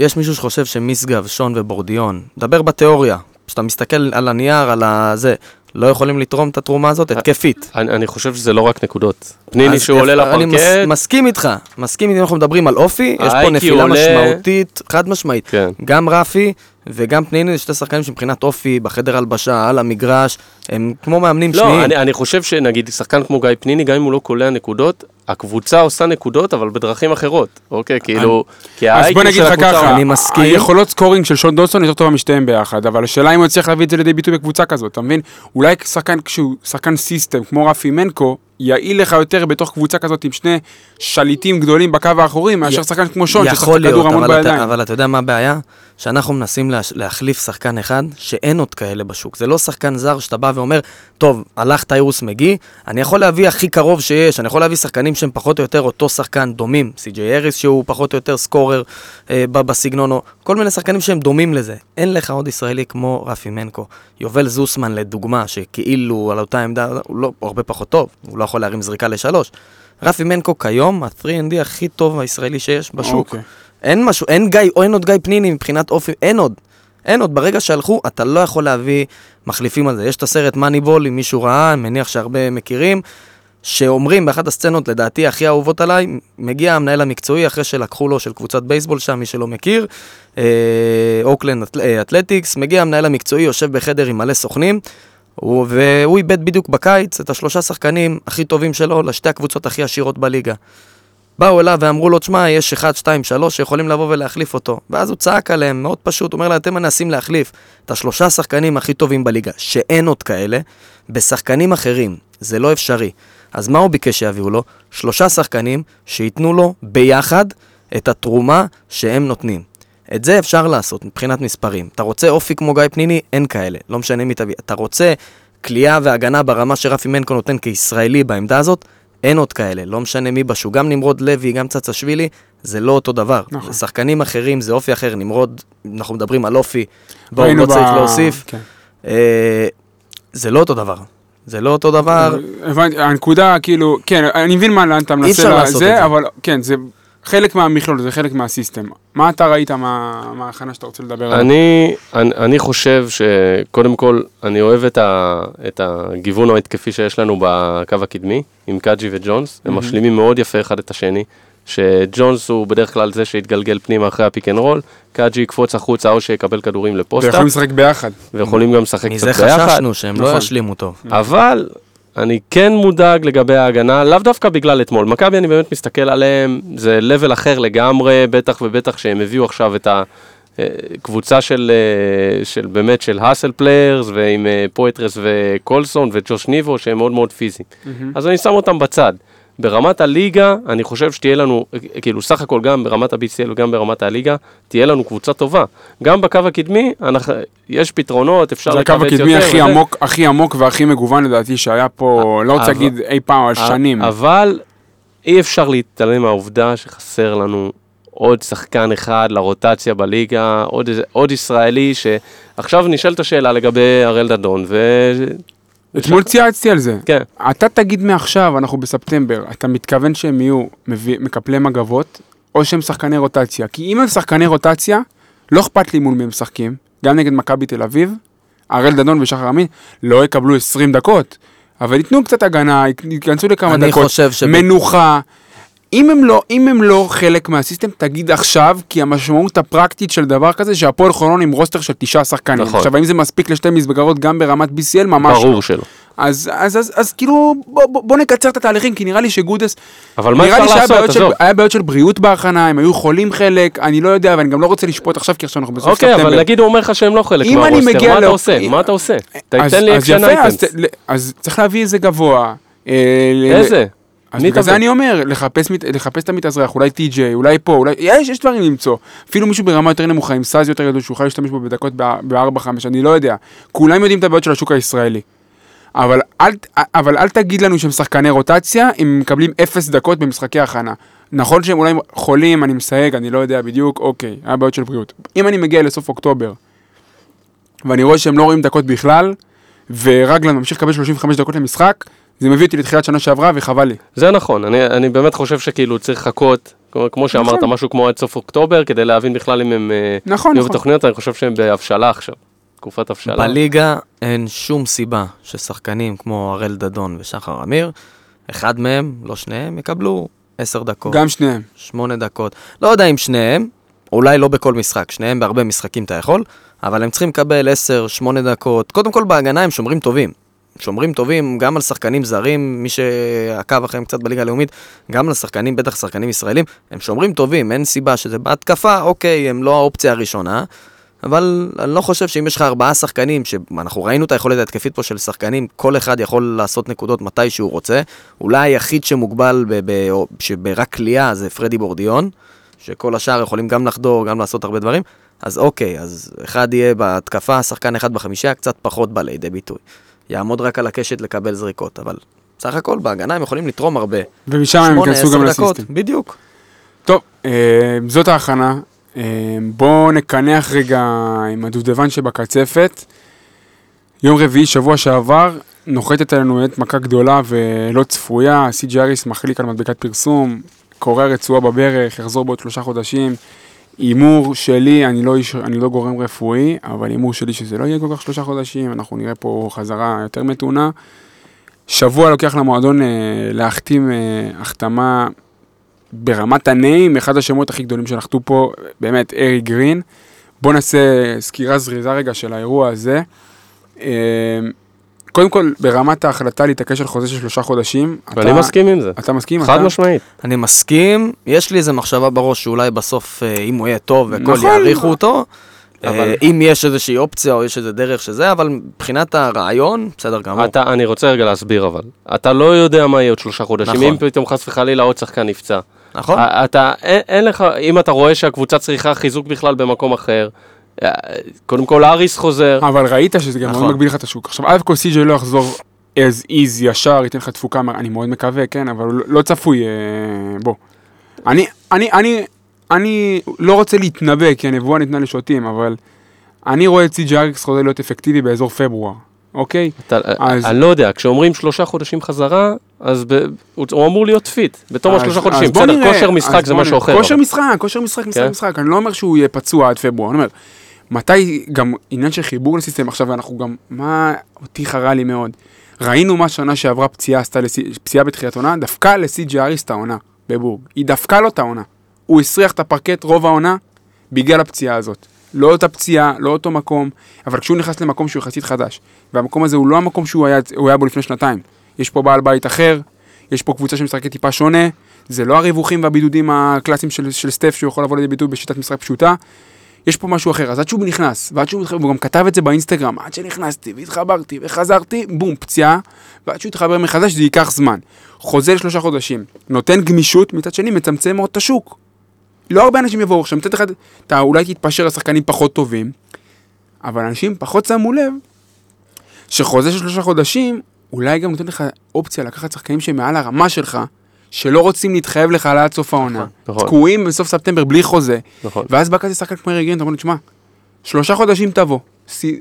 יש מישהו שחושב שמשגב, שון ובורדיון, דבר בתיאוריה, כשאתה מסתכל על הנייר, על הזה, לא יכולים לתרום את התרומה הזאת התקפית. אני, אני חושב שזה לא רק נקודות. פניני שהוא עולה יפה, אני מס, לפרקט, מסכים איתך, מסכים אם אנחנו מדברים על אופי, יש פה נפילה עולה. משמעותית, חד משמעית. כן. גם רפי וגם פניני, זה שתי שחקנים שמבחינת אופי, בחדר הלבשה, על המגרש, הם כמו מאמנים לא, שניים. אני, אני חושב שנגיד שחקן כמו גיא פניני, גם אם הוא לא קולע נקודות, הקבוצה עושה נקודות, אבל בדרכים אחרות, אוקיי? כאילו, כי אז ה-IQ בוא נגיד של לך הקבוצה... ככה, אני מסכים. היכולות scoring של שון דוסון יותר טובה משתיהם ביחד, אבל השאלה אם הוא יצליח להביא את זה לידי ביטוי בקבוצה כזאת, אתה מבין? אולי שחקן כשהוא שחקן system, כמו רפי מנקו, יעיל לך יותר בתוך קבוצה כזאת עם שני שליטים גדולים בקו האחורי, מאשר י- שחקן כמו שון, ששחק כדור המון אבל אתה, בידיים. אבל אתה יודע מה הבעיה? שאנחנו מנסים להש, להחליף שחקן אחד שאין עוד כאלה בשוק. זה לא שחקן זר שאתה בא ואומר, טוב, הלך טיירוס מגי, אני יכול להביא הכי קרוב שיש, אני יכול להביא שחקנים שהם פחות או יותר אותו שחקן דומים. סי.ג'יי אריס שהוא פחות או יותר סקורר אה, בסגנון, או כל מיני שחקנים שהם דומים לזה. אין לך עוד ישראלי כמו רפי מנקו. יובל זוסמן לדוגמה, שכאילו על אותה עמדה, הוא לא, הוא הרבה פחות טוב, הוא לא יכול להרים זריקה לשלוש. רפי מנקו כיום, ה-3 and D הכי טוב הישראלי שיש בשוק. אוקיי. אין משהו, אין גיא, או אין עוד גיא פניני מבחינת אופי, אין עוד. אין עוד, ברגע שהלכו, אתה לא יכול להביא מחליפים על זה. יש את הסרט מאניבול, אם מישהו ראה, אני מניח שהרבה מכירים, שאומרים באחת הסצנות, לדעתי הכי אהובות עליי, מגיע המנהל המקצועי אחרי שלקחו לו של קבוצת בייסבול שם, מי שלא מכיר, אה, אוקלנד אה, אתלטיקס, מגיע המנהל המקצועי, יושב בחדר עם מלא סוכנים, הוא, והוא איבד בדיוק בקיץ את השלושה שחקנים הכי טובים שלו לשתי הקבוצות הכי עשירות בליגה. באו אליו ואמרו לו, תשמע, יש 1, 2, 3 שיכולים לבוא ולהחליף אותו. ואז הוא צעק עליהם, מאוד פשוט, הוא אומר להם, אתם מנסים להחליף את השלושה שחקנים הכי טובים בליגה, שאין עוד כאלה, בשחקנים אחרים. זה לא אפשרי. אז מה הוא ביקש שיביאו לו? שלושה שחקנים שייתנו לו ביחד את התרומה שהם נותנים. את זה אפשר לעשות מבחינת מספרים. אתה רוצה אופי כמו גיא פניני? אין כאלה. לא משנה מי תביא. אתה רוצה כליאה והגנה ברמה שרפי מנקו נותן כישראלי בעמדה הזאת? אין עוד כאלה. לא משנה מי בשוק. גם נמרוד לוי, גם צצשווילי, זה לא אותו דבר. נכון. זה שחקנים אחרים, זה אופי אחר. נמרוד, אנחנו מדברים על אופי, בואו לא צריך ב- להוסיף. כן. אה, זה לא אותו דבר. זה לא אותו דבר. הבנתי, הנקודה, כאילו, כן, אני מבין מה, לאן אתה מנסה לעשות את לזה, זה. אבל כן, זה חלק מהמכלול, זה חלק מהסיסטם. מה אתה ראית מה- מההכנה שאתה רוצה לדבר עליה? אני, אני, אני חושב שקודם כל, אני אוהב את, ה, את הגיוון ההתקפי שיש לנו בקו הקדמי, עם קאג'י וג'ונס, הם משלימים מאוד יפה אחד את השני, שג'ונס הוא בדרך כלל זה שיתגלגל פנימה אחרי ה pick and roll, קאג'י יקפוץ החוצה או שיקבל כדורים לפוסטה, ויכולים לשחק ביחד. ויכולים גם לשחק מזה קצת ביחד. חששנו שהם לא נכון. ישלימו טוב. אבל אני כן מודאג לגבי ההגנה, לאו דווקא בגלל אתמול. מכבי, אני באמת מסתכל עליהם, זה level אחר לגמרי, בטח ובטח שהם הביאו עכשיו את הקבוצה של, אה, של באמת של hustle players, ועם אה, פוית'רס וקולסון וג'וש ניבו, שהם מאוד מאוד פיזיים. אז אני שם אותם בצד. ברמת הליגה, אני חושב שתהיה לנו, אה, כאילו סך הכל גם ברמת ה-BCL וגם ברמת הליגה, תהיה לנו קבוצה טובה. גם בקו הקדמי, אנחנו, יש פתרונות, אפשר זה הקו לקבץ הקדמי יותר הכי וזה. עמוק, הכי עמוק והכי מגוון לדעתי שהיה פה, לא רוצה אבל- להגיד אי פעם, על שנים. אבל אי אפשר להתעלם מהעובדה שחסר לנו עוד שחקן אחד לרוטציה בליגה, עוד, עוד ישראלי, שעכשיו נשאלת השאלה לגבי הראל דדון, ו... אתמול צייצתי על זה. כן, אתה תגיד מעכשיו, אנחנו בספטמבר, אתה מתכוון שהם יהיו מקפלי מגבות, או שהם שחקני רוטציה? כי אם הם שחקני רוטציה, לא אכפת לי מול מי הם משחקים, גם נגד מכבי תל אביב, הראל דדון ושחר אמין לא יקבלו 20 דקות, אבל ייתנו קצת הגנה, ייכנסו לכמה דקות, שב- מנוחה. אם הם, לא, אם הם לא חלק מה system, תגיד עכשיו, כי המשמעות הפרקטית של דבר כזה, שהפועל חולון עם roster של תשעה שחקנים. נכון. עכשיו, האם זה מספיק לשתי מסגרות גם ברמת BCL? ממש לא. ברור שלא. אז, אז, אז, אז כאילו, בוא, בוא, בוא נקצר את התהליכים, כי נראה לי שגודס... אבל מה נראה אפשר לי שהיה לעשות? בעיות של. היה בעיות של בריאות בהכנה, הם היו חולים חלק, אני לא יודע, ואני גם לא רוצה לשפוט עכשיו, כי עכשיו אנחנו בסוף אוקיי, ספטמבר. אבל נגיד הוא אומר לך שהם לא חלק מה roster, מה אתה לא- עושה? אם- מה אתה עושה? אז- תן לי אז אקשן אז, items. ת- אז צריך להביא איזה גבוה. אה, איזה? אז בגלל זה? אני אומר, לחפש, לחפש את המתאזרח, אולי טי.ג'יי, אולי פה, אולי, יש, יש דברים למצוא. אפילו מישהו ברמה יותר נמוכה, עם סאז יותר גדול, שהוא יכול להשתמש בו בדקות ב-4-5, אני לא יודע. כולם יודעים את הבעיות של השוק הישראלי. אבל אל, אבל אל תגיד לנו שהם שחקני רוטציה, אם מקבלים אפס דקות במשחקי הכנה. נכון שהם אולי חולים, אני מסייג, אני לא יודע בדיוק, אוקיי, היה בעיות של בריאות. אם אני מגיע לסוף אוקטובר, ואני רואה שהם לא רואים דקות בכלל, ורגלן ממשיך לקבל 35 דקות למשחק, זה מביא אותי לתחילת שנה שעברה, וחבל לי. זה נכון, אני, אני באמת חושב שכאילו צריך לחכות, כמו, כמו שאמרת, נכון. משהו כמו עד סוף אוקטובר, כדי להבין בכלל אם הם אה, נכון, יהיו נכון. בתוכניות, אני חושב שהם בהבשלה עכשיו, תקופת הבשלה. בליגה אין שום סיבה ששחקנים כמו הראל דדון ושחר אמיר, אחד מהם, לא שניהם, יקבלו עשר דקות, גם שניהם. שמונה דקות. לא יודע אם שניהם, אולי לא בכל משחק, שניהם בהרבה משחקים אתה יכול, אבל הם צריכים לקבל עשר, שמונה דקות. קודם כל בהגנה הם שומרים טובים. שומרים טובים גם על שחקנים זרים, מי שעקב אחריהם קצת בליגה הלאומית, גם על שחקנים, בטח שחקנים ישראלים, הם שומרים טובים, אין סיבה שזה בהתקפה, אוקיי, הם לא האופציה הראשונה, אבל אני לא חושב שאם יש לך ארבעה שחקנים, שאנחנו ראינו את היכולת ההתקפית פה של שחקנים, כל אחד יכול לעשות נקודות מתי שהוא רוצה. אולי היחיד שמוגבל ב- ב- שברק קליעה זה פרדי בורדיון, שכל השאר יכולים גם לחדור, גם לעשות הרבה דברים. אז אוקיי, אז אחד יהיה בהתקפה, שחקן אחד בחמישייה, קצת פחות בא לידי ביטוי. יעמוד רק על הקשת לקבל זריקות, אבל סך הכל בהגנה הם יכולים לתרום הרבה. ומשם הם ייכנסו עשר גם לסיסטם. בדיוק. טוב, אה, זאת ההכנה. אה, בואו נקנח רגע עם הדובדבן שבקצפת. יום רביעי, שבוע שעבר, נוחתת עלינו עת מכה גדולה ולא צפויה. סי.ג'י אריס מחליק על מדבקת פרסום, קורע רצועה בברך, יחזור בעוד שלושה חודשים. הימור שלי, אני לא, איש, אני לא גורם רפואי, אבל הימור שלי שזה לא יהיה כל כך שלושה חודשים, אנחנו נראה פה חזרה יותר מתונה. שבוע לוקח למועדון אה, להחתים אה, החתמה ברמת הנעים, אחד השמות הכי גדולים שנחתו פה, באמת, ארי גרין. בואו נעשה סקירה זריזה רגע של האירוע הזה. אה, קודם כל, ברמת ההחלטה להתעקש על חוזה של שלושה חודשים. ואני אתה- מסכים עם זה, אתה מסכים? חד אתה? משמעית. אני מסכים, יש לי איזה מחשבה בראש שאולי בסוף, אה, אם הוא יהיה טוב והכל נכון. יעריכו אותו, אבל- אבל... אם יש איזושהי אופציה או יש איזה דרך שזה, אבל מבחינת הרעיון, בסדר גמור. אתה, אני רוצה רגע להסביר אבל. אתה לא יודע מה יהיה עוד שלושה חודשים, נכון. אם פתאום חס וחלילה עוד שחקן נפצע. נכון? אתה, אין, אין לך, אם אתה רואה שהקבוצה צריכה חיזוק בכלל במקום אחר, אה, קודם כל אריס חוזר, אבל ראית שזה גם מאוד נכון. מגביל לך את השוק. עכשיו, א' כל סי.ג'יי לא יחזור as is ישר, ייתן לך תפוקה, אני מאוד מקווה, כן, אבל לא- לא צפוי, אה, בוא. אני, אני, אני, אני לא רוצה להתנבא, כי הנבואה ניתנה לשוטים, אבל אני רואה את סי.ג'יי האריס חוזר להיות אפקטיבי באזור פברואר, אוקיי? אתה, אז- אני לא יודע, כשאומרים שלושה חודשים חזרה, אז ב, הוא, אמור להיות fit, בתום השלושה חודשים, בסדר, כושר משחק זה משהו. אחר. כושר משחק, כושר משחק, משחק, כן. משחק. אני לא אומר שהוא יהיה פצוע עד פברואר, אני אומר, מתי, גם עניין של חיבור ל system, עכשיו אנחנו גם, מה אותי חרה לי מאוד. ראינו מה שנה שעברה פציעה עשתה, פציעה בתחילת עונה, דפקה לסי.ג'י אריס את העונה, בבורג. היא דפקה לו את העונה. הוא הסריח את הפרקט רוב העונה בגלל הפציעה הזאת. לא אותה פציעה, לא אותו מקום, אבל כשהוא נכנס למקום שהוא יחסית חדש, והמקום הזה הוא לא המקום שהוא היה, היה בו לפני שנתיים. יש פה בעל בית אחר, יש פה קבוצה שמשחקת טיפה שונה, זה לא הריווחים והבידודים הקלאסיים של, של סטף שהוא יכול לבוא לידי ביטוי בשיטת משחק פשוטה. יש פה משהו אחר, אז עד שהוא נכנס, ועד שהוא והוא גם כתב את זה באינסטגרם, עד שנכנסתי והתחברתי וחזרתי, בום, פציעה, ועד שהוא יתחבר מחדש זה ייקח זמן. חוזה לשלושה חודשים, נותן גמישות, מצד שני מצמצם מאוד את השוק. לא הרבה אנשים יבואו עכשיו, מצד אחד, אתה אולי תתפשר על שחקנים פחות טובים, אבל אנשים פחות שמו לב שחוזה של שלושה חודשים, אולי גם נותן לך אופציה לקחת שחקנים שהם מעל הרמה שלך, שלא רוצים להתחייב לך לעד סוף העונה. נכון. תקועים בסוף ספטמבר בלי חוזה, נכון. ואז בא כזה שחקן כמו רגרין, אתה אומר לו, תשמע, שלושה חודשים תבוא,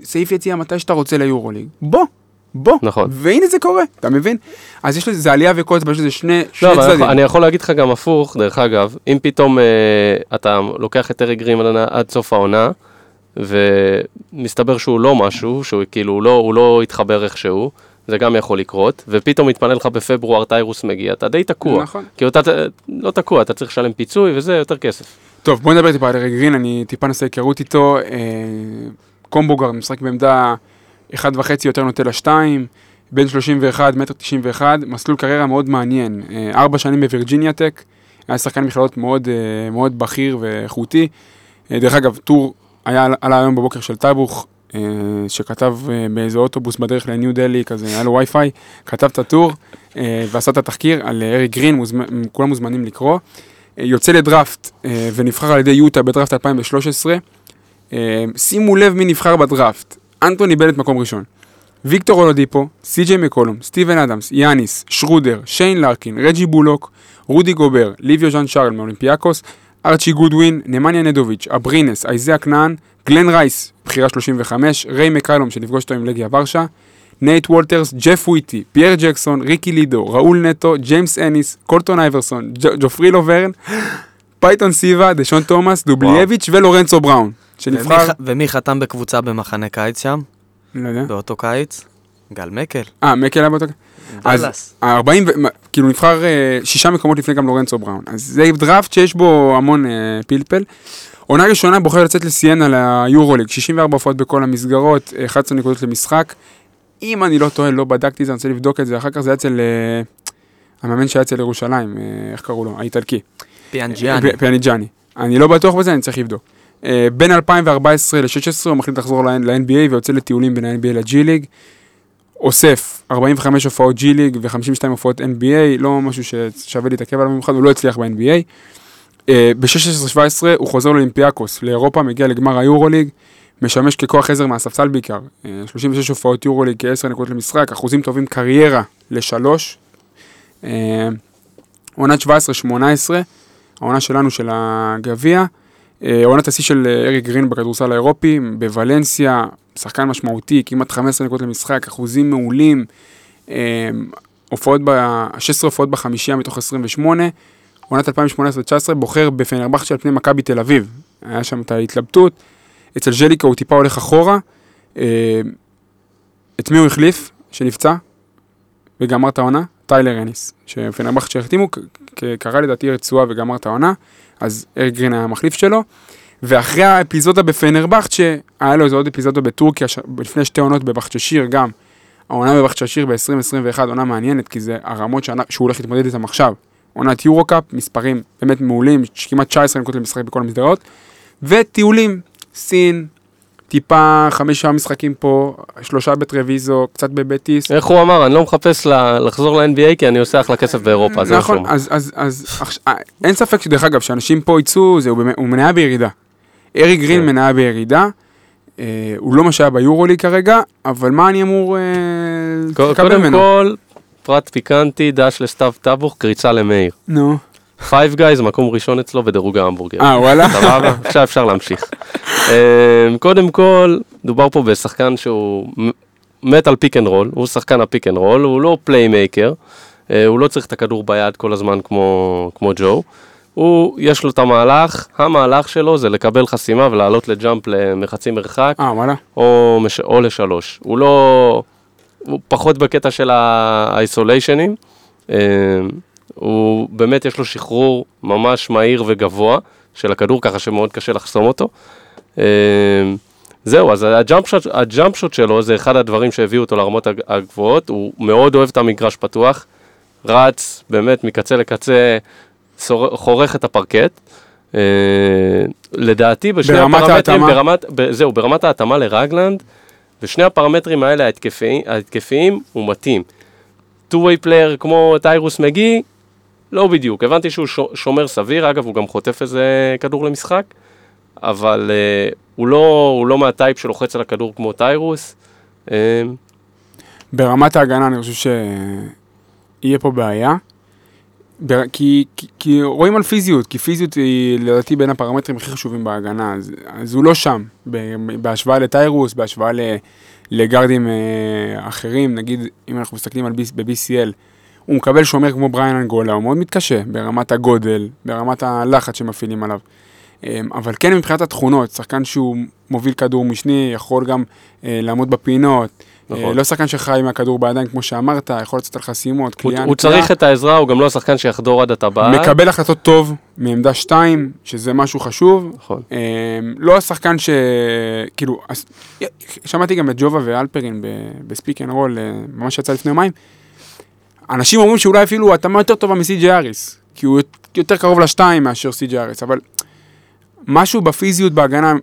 סעיף יציאה מתי שאתה רוצה ליורוליג, בוא, בוא. נכון. והנה זה קורה, אתה מבין? אז יש לזה, זה עלייה וקוץ, יש לזה שני, שני לא, אבל אני צדדים. אני יכול להגיד לך גם הפוך, דרך אגב, אם פתאום אה, אתה לוקח את גרים עד, עד סוף העונה, ומסתבר שהוא לא משהו, שהוא כאילו, הוא לא, הוא לא התחבר איכשהו, זה גם יכול לקרות, ופתאום מתפנה לך בפברואר טיירוס מגיע, אתה די תקוע. נכון. כי אתה לא תקוע, אתה צריך לשלם פיצוי וזה יותר כסף. טוב, בוא נדבר טיפה על אריק גרין, אני טיפה נעשה היכרות איתו. אה, קומבוגר, משחק בעמדה 1.5 יותר נוטה לשתיים, בן 31, מטר 91, מסלול קריירה מאוד מעניין. אה, ארבע שנים בווירג'יניה טק, היה שחקן מכללות מאוד, אה, מאוד בכיר ואיכותי. אה, דרך אגב, טור היה עלה היום בבוקר של אה, שכתב אה, באיזה אוטובוס בדרך לניו דלי, כזה, היה לו וי-פיי, כתב את הטור אה, ועשה את התחקיר על אה, אריק גרין, מוזמ... כולם מוזמנים לקרוא. אה, יוצא לדראפט אה, ונבחר על ידי יוטה בדראפט 2013. אה, שימו לב מי נבחר בדראפט. אנטוני בנט מקום ראשון. ויקטור אולודיפו, סי.ג'יי מקולום, סטיבן אדמס, יאניס, שרודר, שיין לארקין, רג'י בולוק, רודי גובר, ליביו ז'אן שרל מאולימפיאקוס, ארצ'י גודווין, נמניה נדוביץ', אברינס, אייזאה כנען, גלן רייס, בחירה 35, ריי מקלום שנפגוש אותו עם לגיה ורשה, נייט וולטרס, ג'ף וויטי, פייר ג'קסון, ריקי לידו, ראול נטו, ג'יימס אניס, קולטון אייברסון, ג'ופרי לוברן, פייתון סיבה, דשון תומאס, דובלייביץ' ולורנצו בראון, ומי שנבחר... ח- ומי חתם בקבוצה במחנה קיץ שם? לא יודע. באותו קיץ? גל מקל. אה, מקל היה באותו... אז דאלאס. ה-40, ו- מה- כאילו נבחר אה, שישה מקומות לפני גם לורנצו בראון. אז זה דראפט שיש בו המון אה, פלפל. עונה ראשונה בוחר לצאת לסיינה ליורוליג, 64 הופעות בכל המסגרות, 11 נקודות למשחק. אם אני לא טועה, לא בדקתי את זה, אני רוצה לבדוק את זה, אחר כך זה היה אצל אה, המאמן שהיה אצל ירושלים, אה, איך קראו לו? האיטלקי. פיאנג'יאני. פ- פיאניג'אני. אני לא בטוח בזה, אני צריך לבדוק. אה, בין 2014 ל-16 הוא מחליט לחזור ל-NBA ויוצא לטיולים בין ה-NBA ל-G ליג. אוסף 45 הופעות G ליג ו-52 הופעות NBA, לא משהו ששווה להתעכב עליו במיוחד, הוא לא הצליח ב-NBA. ב-16-17 הוא חוזר לאולימפיאקוס, לאירופה, מגיע לגמר היורוליג, משמש ככוח עזר מהספסל בעיקר. אה, 36 הופעות יורוליג, כ-10 נקודות למשחק, אחוזים טובים קריירה לשלוש. אה, עונת 17-18, העונה שלנו של הגביע. אה, עונת השיא של אה, אריק גרין בכדורסל האירופי, בוולנסיה, שחקן משמעותי, כמעט 15 נקודות למשחק, אחוזים מעולים. אה, הופעות, ב- 16 הופעות בחמישייה מתוך 28. עונת 2018-2019 בוחר בפנרבכצ'ה על פני מכבי תל אביב. היה שם את ההתלבטות. אצל ז'ליקה הוא טיפה הולך אחורה. אה, את מי הוא החליף שנפצע וגמר את העונה? טיילר אניס. שפנרבכצ'ה החתימו, כ- כ- קרא לדעתי רצועה וגמר את העונה. אז אריק גרין היה המחליף שלו. ואחרי האפיזודה בפנרבכצ'ה, היה לו איזה עוד אפיזודה בטורקיה, ש... לפני שתי עונות בבכצ'שיר גם. העונה בבכצ'שיר ב-2021, עונה מעניינת, כי זה הרמות שענה, שהוא הולך להתמודד איתן עכשיו. עונת יורו-קאפ, מספרים באמת מעולים, כמעט 19 נקודות למשחק בכל המסגרות. וטיולים, סין, טיפה חמישה משחקים פה, שלושה בטרוויזו, קצת בבטיס. איך הוא אמר, אני לא מחפש לחזור ל-NBA כי אני עושה אחלה כסף באירופה, זה נכון, אמר. אז, אז, אה, אין ספק שדרך אגב, שאנשים פה יצאו, זה, הוא, מניה בירידה. אריק גרין כן. מניה בירידה, אה, הוא לא מה שהיה ביורוליג כרגע, אבל מה אני אמור אה, קודם לקבל קודם ממנו? כל, פרט פיקנטי, דש לסתיו טבוך, קריצה למאיר. נו. Five Guys, מקום ראשון אצלו בדירוג ההמבורגר. אה, וואלה? סבבה? עכשיו אפשר להמשיך. אמ, קודם כל, דובר פה בשחקן שהוא מת על pick and roll, הוא שחקן ה pick and roll, הוא לא playmaker, אה, הוא לא צריך את הכדור ביד כל הזמן כמו, כמו ג'ו. הוא, יש לו את המהלך, המהלך שלו זה לקבל חסימה ולעלות ל jump מחצי מרחק, אה, וואלה? או, מש... או לשלוש. הוא לא... הוא פחות בקטע של האיסוליישנים. הוא באמת יש לו שחרור ממש מהיר וגבוה של הכדור, ככה שמאוד קשה לחסום אותו. אה, זהו, אז הג'אמפ שוט, הג'אמפ שוט שלו זה אחד הדברים שהביאו אותו לרמות הג- הגבוהות, הוא מאוד אוהב את המגרש פתוח, רץ באמת מקצה לקצה, חורך את הפרקט. אה, לדעתי בשני הפרמטרים? ברמת, זהו, ברמת ההתאמה לרגלנד, ושני הפרמטרים האלה ההתקפיים, ההתקפיים הוא מתאים. two-way player כמו טיירוס מגי, לא בדיוק, הבנתי שהוא שומר סביר, אגב הוא גם חוטף איזה כדור למשחק, אבל uh, הוא, לא, הוא לא מהטייפ שלוחץ על הכדור כמו טיירוס. Uh, ברמת ההגנה אני חושב שיהיה פה בעיה. כי, כי, כי רואים על פיזיות, כי פיזיות היא לדעתי בין הפרמטרים הכי חשובים בהגנה, אז, אז הוא לא שם, ב- בהשוואה לטיירוס, בהשוואה ל, לגארדים אה, אחרים, נגיד אם אנחנו מסתכלים על ב-BCL, הוא מקבל שומר כמו בריין אנגולה, הוא מאוד מתקשה ברמת הגודל, ברמת הלחץ שמפעילים עליו. אה, אבל כן מבחינת התכונות, שחקן שהוא מוביל כדור משני, יכול גם אה, לעמוד בפינות, נכון. אה, לא שחקן שחי מהכדור בידיים, כמו שאמרת, יכול לצאת על חסימות, הוא, קליעה הוא נקייה. צריך את העזרה, הוא גם לא השחקן שיחדור עד הטבעת. מקבל החלטות טוב מעמדה 2, שזה משהו חשוב. נכון. אה, לא השחקן ש... כאילו, שמעתי גם את ג'ובה ואלפרין ב Speak and Roll, אה, ממש יצא לפני יומיים. אנשים אומרים שאולי אפילו התאמה יותר טובה מסי.ג'י האריס, כי הוא יותר קרוב לשתיים מאשר סי.ג'י האריס, אבל משהו בפיזיות בהגנה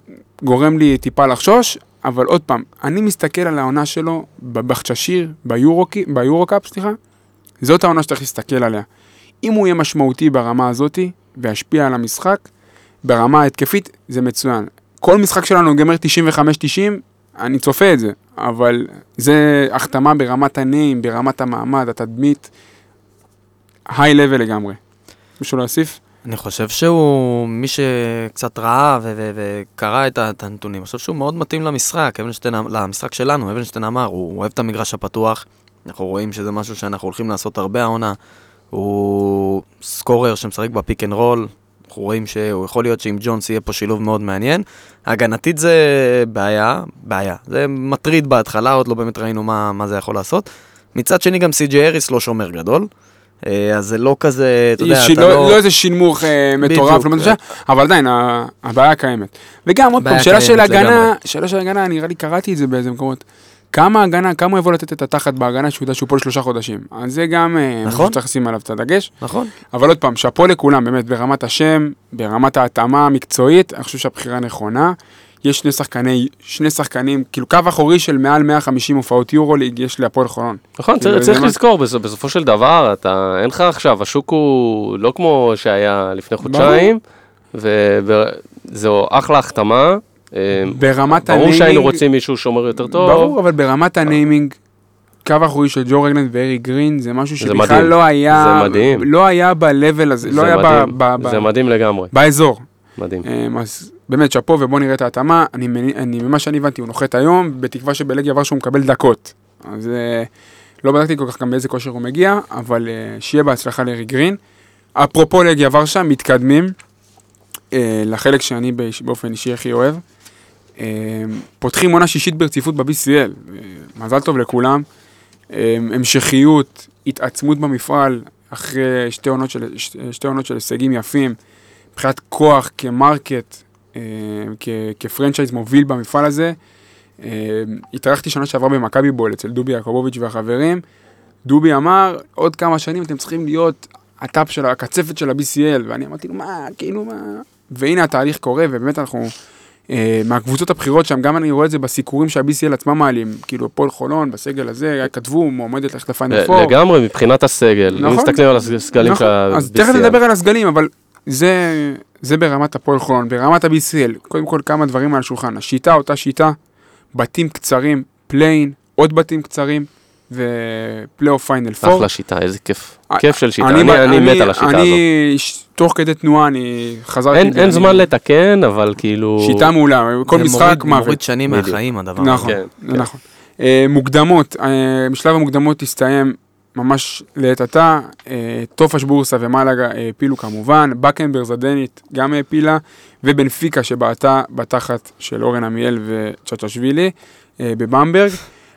גורם לי טיפה לחשוש, אבל עוד פעם, אני מסתכל על העונה שלו בבהצ'שהיר, ביורוקאפ, סליחה, זאת העונה שצריך להסתכל עליה. אם הוא יהיה משמעותי ברמה הזאתי, וישפיע על המשחק, ברמה ההתקפית, זה מצוין. כל משחק שלנו ייגמר 95-90, אני צופה את זה, אבל זה החתמה ברמת הנעים, ברמת המעמד, התדמית, היי לבל לגמרי. מישהו להוסיף? אני חושב שהוא, מי שקצת ראה וקרא את הנתונים, אני חושב שהוא מאוד מתאים למשחק, אבנשטיין, אמ- למשחק שלנו, אבנשטיין אמר, הוא אוהב את המגרש הפתוח, אנחנו רואים שזה משהו שאנחנו הולכים לעשות הרבה העונה, הוא scorer שמשחק ב pick and roll, אנחנו רואים שהוא יכול להיות שעם ג'ונס יהיה פה שילוב מאוד מעניין. הגנתית זה בעיה, בעיה, זה מטריד בהתחלה, עוד לא באמת ראינו מה, מה זה יכול לעשות. מצד שני גם סי.ג'י האריס לא שומר גדול, אז זה לא כזה, אתה יודע, אתה לא, לא... לא איזה שינמוך אה, מטורף. לא מבין, אבל עדיין, הבעיה קיימת. וגם, עוד פעם, שאלה של הגנה. שאלה של הגנה, נראה לי קראתי את זה באיזה מקומות. כמה הגנה, כמה הוא יבוא לתת את התחת בהגנה שהוא יודע שהוא פה לשלושה חודשים. אז זה גם אה, נכון. שצריך לשים עליו את הדגש. נכון. אבל עוד פעם, שאפו לכולם, באמת, ברמת השם, ברמת ההתאמה המקצועית, אני חושב שהבחירה נכונה. יש שני שחקני, שני שחקנים, כאילו קו אחורי של מעל 150 הופעות יורוליג, יש להפועל חולון. נכון, כאילו, צריך, צריך מה- לזכור, בסופ- בסופו של דבר, אתה, אין לך עכשיו, השוק הוא לא כמו שהיה לפני חודשיים, וזו אחלה החתמה. אה, ברמת ברור ה naming... שהיינו רוצים מישהו שומר יותר טוב. ברור, אבל ברמת ה naming, קו אחורי של ג'ו רגלנד ואריק גרין, זה משהו זה שבכלל מדהים. לא היה... זה מדהים. לא היה ב-level הזה, לא היה ב- זה מדהים לגמרי, באזור. מדהים. אמ, אז באמת, שאפו ובוא נראה את ההתאמה. אני, אני, ממה שאני הבנתי, הוא נוחת היום, בתקווה שבלגיה כבר שהוא מקבל דקות. אז אה, לא בדקתי כל כך גם באיזה כושר הוא מגיע, אבל אה, שיהיה בהצלחה לאריק גרין. אפרופו לגיה ורשה, מתקדמים אה, לחלק שאני באופן אישי הכי אוהב. פותחים עונה שישית ברציפות ב-BCL, מזל טוב לכולם. המשכיות, התעצמות במפעל, אחרי שתי עונות של, שתי עונות של הישגים יפים. מבחינת כוח כמרקט, כ- כפרנצ'ייז מוביל במפעל הזה. אה, התארחתי שנה שעברה במכבי בול אצל דובי יעקובוביץ' והחברים. דובי אמר, עוד כמה שנים אתם צריכים להיות ה top של הקצפת של ה-BCL, ואני אמרתי לו, מה, כאילו, מה... והנה התהליך קורה, ובאמת אנחנו, אה, מהקבוצות הבכירות שם, גם אני רואה את זה בסיקורים שה-BCL עצמם מעלים, כאילו, הפועל חולון, בסגל הזה, כתבו, מועמדת ללכת ל Final Four. לגמרי, מבחינת הסגל, אם נכון. מסתכלים על הסגלים של נכון, ה-BCL. אז תכף נדבר על הסגלים, אבל זה, זה ברמת הפועל חולון, ברמת ה-BCL, קודם כל כמה דברים על השולחן. השיטה, אותה שיטה, בתים קצרים, play-in, עוד בתים קצרים, ופלייאוף Final Four. אחלה שיטה, איזה כיף. אה, כיף של שיטה, אני- אני אני אני- מת על השיטה הזאת. אני, ש- תוך כדי תנועה, אני חזרתי... אין אין זמן לתקן, אבל כאילו... שיטה מעולה, כל זה משחק מוריד- מוות. מוריד שנים. מהחיים הדבר נכון, הזה. כן, זה כן. נכון. אה, מוקדמות, אה, משלב המוקדמות הסתיים ממש לעת עתה, אה, טופאש בורסה ומלאגה העפילו כמובן, באקן ברס הדנית גם העפילה, ובנפיקה שבעטה בתחת של אורן עמיאל וצ'צ'שווילי אה, בבמברג.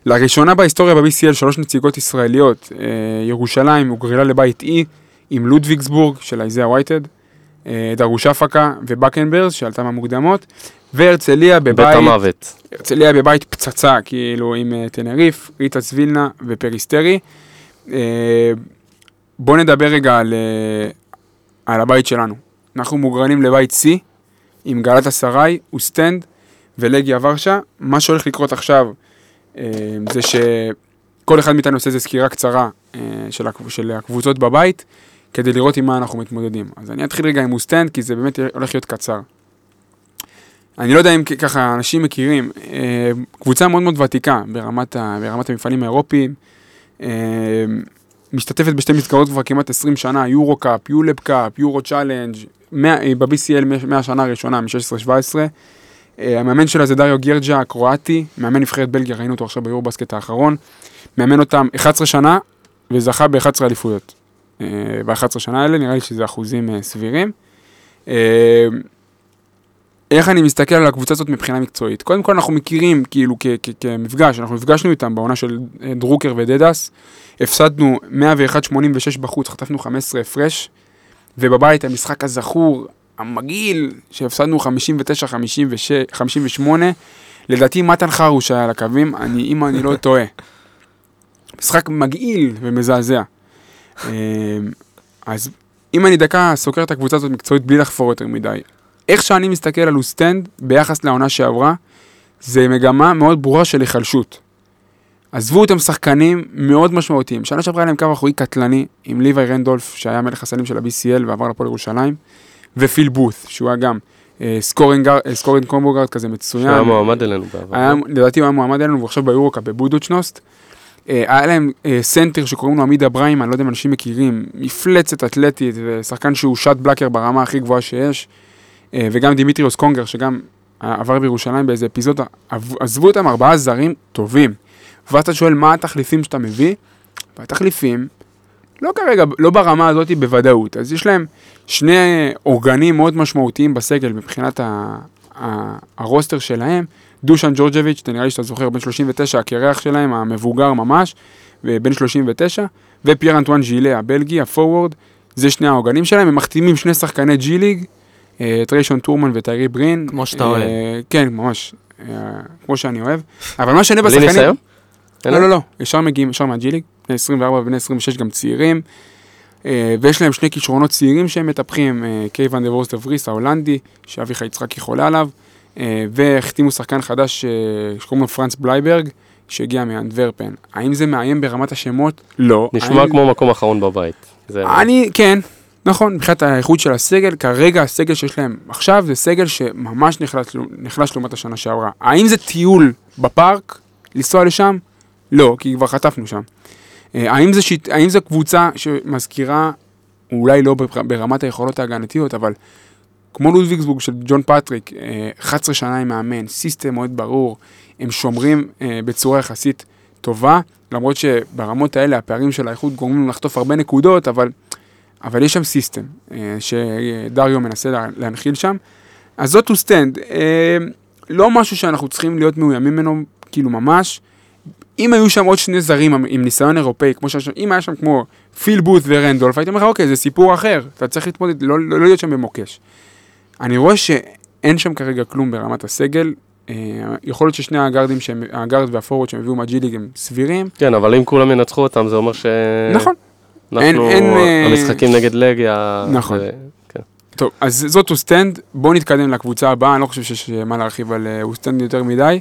לראשונה בהיסטוריה ב-BCL שלוש נציגות ישראליות, אה, ירושלים הוגרלה לבית אי עם לודוויגסבורג של אייזאה וייטד, אה, דרושפקה ובקנברג שעלתה מהמוקדמות, והרצליה בית בבית... המוות. הרצליה בבית פצצה, כאילו, עם טנריף, ריטה צבילנה ופריסטרי. Uh, בואו נדבר רגע על, uh, על הבית שלנו. אנחנו מוגרלים לבית C, עם גלאטסריי, אוסטנד ולגיה ורשה. מה שהולך לקרות עכשיו, uh, זה שכל אחד מאיתנו עושה איזו סקירה קצרה של, הקב- של הקבוצות בבית, כדי לראות עם מה אנחנו מתמודדים. אז אני אתחיל רגע עם אוסטנד, כי זה באמת הולך להיות קצר. אני לא יודע אם ככה אנשים מכירים, אה, קבוצה מאוד מאוד ותיקה ברמת, ברמת המפעלים האירופיים, אה, משתתפת בשתי מסגרות כבר כמעט 20 שנה, יורו קאפ, יורופ קאפ, יורו צ'אלנג', אה, ב-BCL מהשנה הראשונה, מ-16-17. אה, המאמן שלה זה דריו גרג'ה הקרואטי, מאמן נבחרת בלגיה, ראינו אותו עכשיו ביורו בסקט האחרון, מאמן אותם 11 שנה וזכה ב-11 אליפויות. אה, ב-11 שנה האלה, נראה לי שזה אחוזים סבירים. איך אני מסתכל על הקבוצה הזאת מבחינה מקצועית. קודם כל אנחנו מכירים, כאילו, כמפגש, אנחנו נפגשנו איתם בעונה של אה, דרוקר ודדס, הפסדנו 101-86 בחוץ, חטפנו 15 הפרש, ובבית המשחק הזכור, המגעיל, שהפסדנו 59-58, לדעתי מתן חרוש היה על הקווים, אני, אם אני לא טועה. משחק מגעיל ומזעזע. אה, אז אם אני דקה סוקר את הקבוצה הזאת מקצועית בלי לחפור יותר מדי, איך שאני מסתכל על אוסטנד ביחס לעונה שעברה, זה מגמה מאוד ברורה של היחלשות. עזבו אותם שחקנים מאוד משמעותיים. שנה שעברה היה להם קו אחורי קטלני עם ליווי רנדולף, שהיה מלך הסלים של ה-BCL ועבר להפועל ירושלים, ופיל בות', שהוא היה גם אה, scoring אה, scoring combo guard כזה מצוין. שהיה מועמד אלינו בעבר. היה, לדעתי הוא היה מועמד אלינו, ועכשיו ביורוקאפ בבודוצ'נוסט. אה, היה להם סנטר שקוראים לו אמידה ברימה, אני לא יודע אם אנשים מכירים, מפלצת אתלטית, ושחקן שהוא shot blocker ברמה הכי גבוהה שיש. אה, וגם דימיטריוס קונגר, שגם עבר בירושלים באיזה אפיזודה, עזבו אותם ארבעה זרים טובים. ואז אתה שואל, מה התחליפים שאתה מביא? והתחליפים, לא כרגע, לא ברמה הזאת בוודאות. אז יש להם שני עוגנים מאוד משמעותיים בסגל מבחינת ה, ה, ה roster שלהם. דושן ג'ורג'ביץ', נראה לי שאתה זוכר, בן 39, הקרח שלהם, המבוגר ממש, בן 39, ופייר אנטואן ז'ילה, הבלגי, הפורוורד, זה שני העוגנים שלהם, הם מחתימים שני שחקני G League, אה, טריישון טורמן וטיירי ברין. כמו שאתה אה, אוהב. כן, ממש, אה, כמו שאני אוהב. אבל מה שאני בלי בשחקנים... ניסיון? לא, לא, לא, ישר מגיעים, ישר מה G League, בני 24 ובני 26 גם צעירים, אה, ויש להם שני כישרונות צעירים שהם מטפחים, אה, קיי ואן דר וורסט דה פריס ההולנדי, שאביחי יצחקי חולה עליו, אה, והחתימו שחקן חדש אה, שקוראים לו פרנץ בלייברג, שהגיע מאנדוורפן. האם זה מאיים ברמת השמות? לא. נשמע האם- כמו מקום אחרון בבית. אני, כן, נכון, מבחינת האיכות של הסגל, כרגע הסגל שיש להם עכשיו זה סגל שממש נחלש, נחלש לעומת השנה שעברה. האם זה טיול בפארק, לנסוע לשם? לא, כי כבר חטפנו שם. אה, האם זה, shit, האם זה קבוצה שמזכירה, אולי לא בר- ברמת היכולות ההגנתיות, אבל כמו לודוויגסבורג של ג'ון פטריק, אה, 11 שנה עם מאמן, system מאוד ברור, הם שומרים אה, בצורה יחסית טובה, למרות שברמות האלה הפערים של האיכות גורמים לחטוף הרבה נקודות, אבל, אבל יש שם system אה, שדריו מנסה לה- להנחיל שם. אז זאת אוסטנד, אה, לא משהו שאנחנו צריכים להיות מאוימים ממנו, כאילו ממש. אם היו שם עוד שני זרים עם- ניסיון אירופאי, כמו שיש שם, אם היה שם כמו פיל בוט ורנדולף, הייתי אומר לך, אוקיי, זה סיפור אחר, אתה צריך להתמודד, לא, לא, לא להיות שם במוקש. אני רואה שאין שם כרגע כלום ברמת הסגל, אה, יכול להיות ששני הגארדים, שהם, הגארד וה forward שהם הביאו מהג'י ליג הם סבירים, כן, אבל אם כולם ינצחו אותם, זה אומר ש... נכון. אנחנו, אין- אין, אה, המשחקים נגד לגיה... נכון. זה- כן. טוב, אז זאת אוסטנד, בואו נתקדם לקבוצה הבאה, אני לא חושב שיש מה להרחיב על אה, אוסטנד יותר מדי.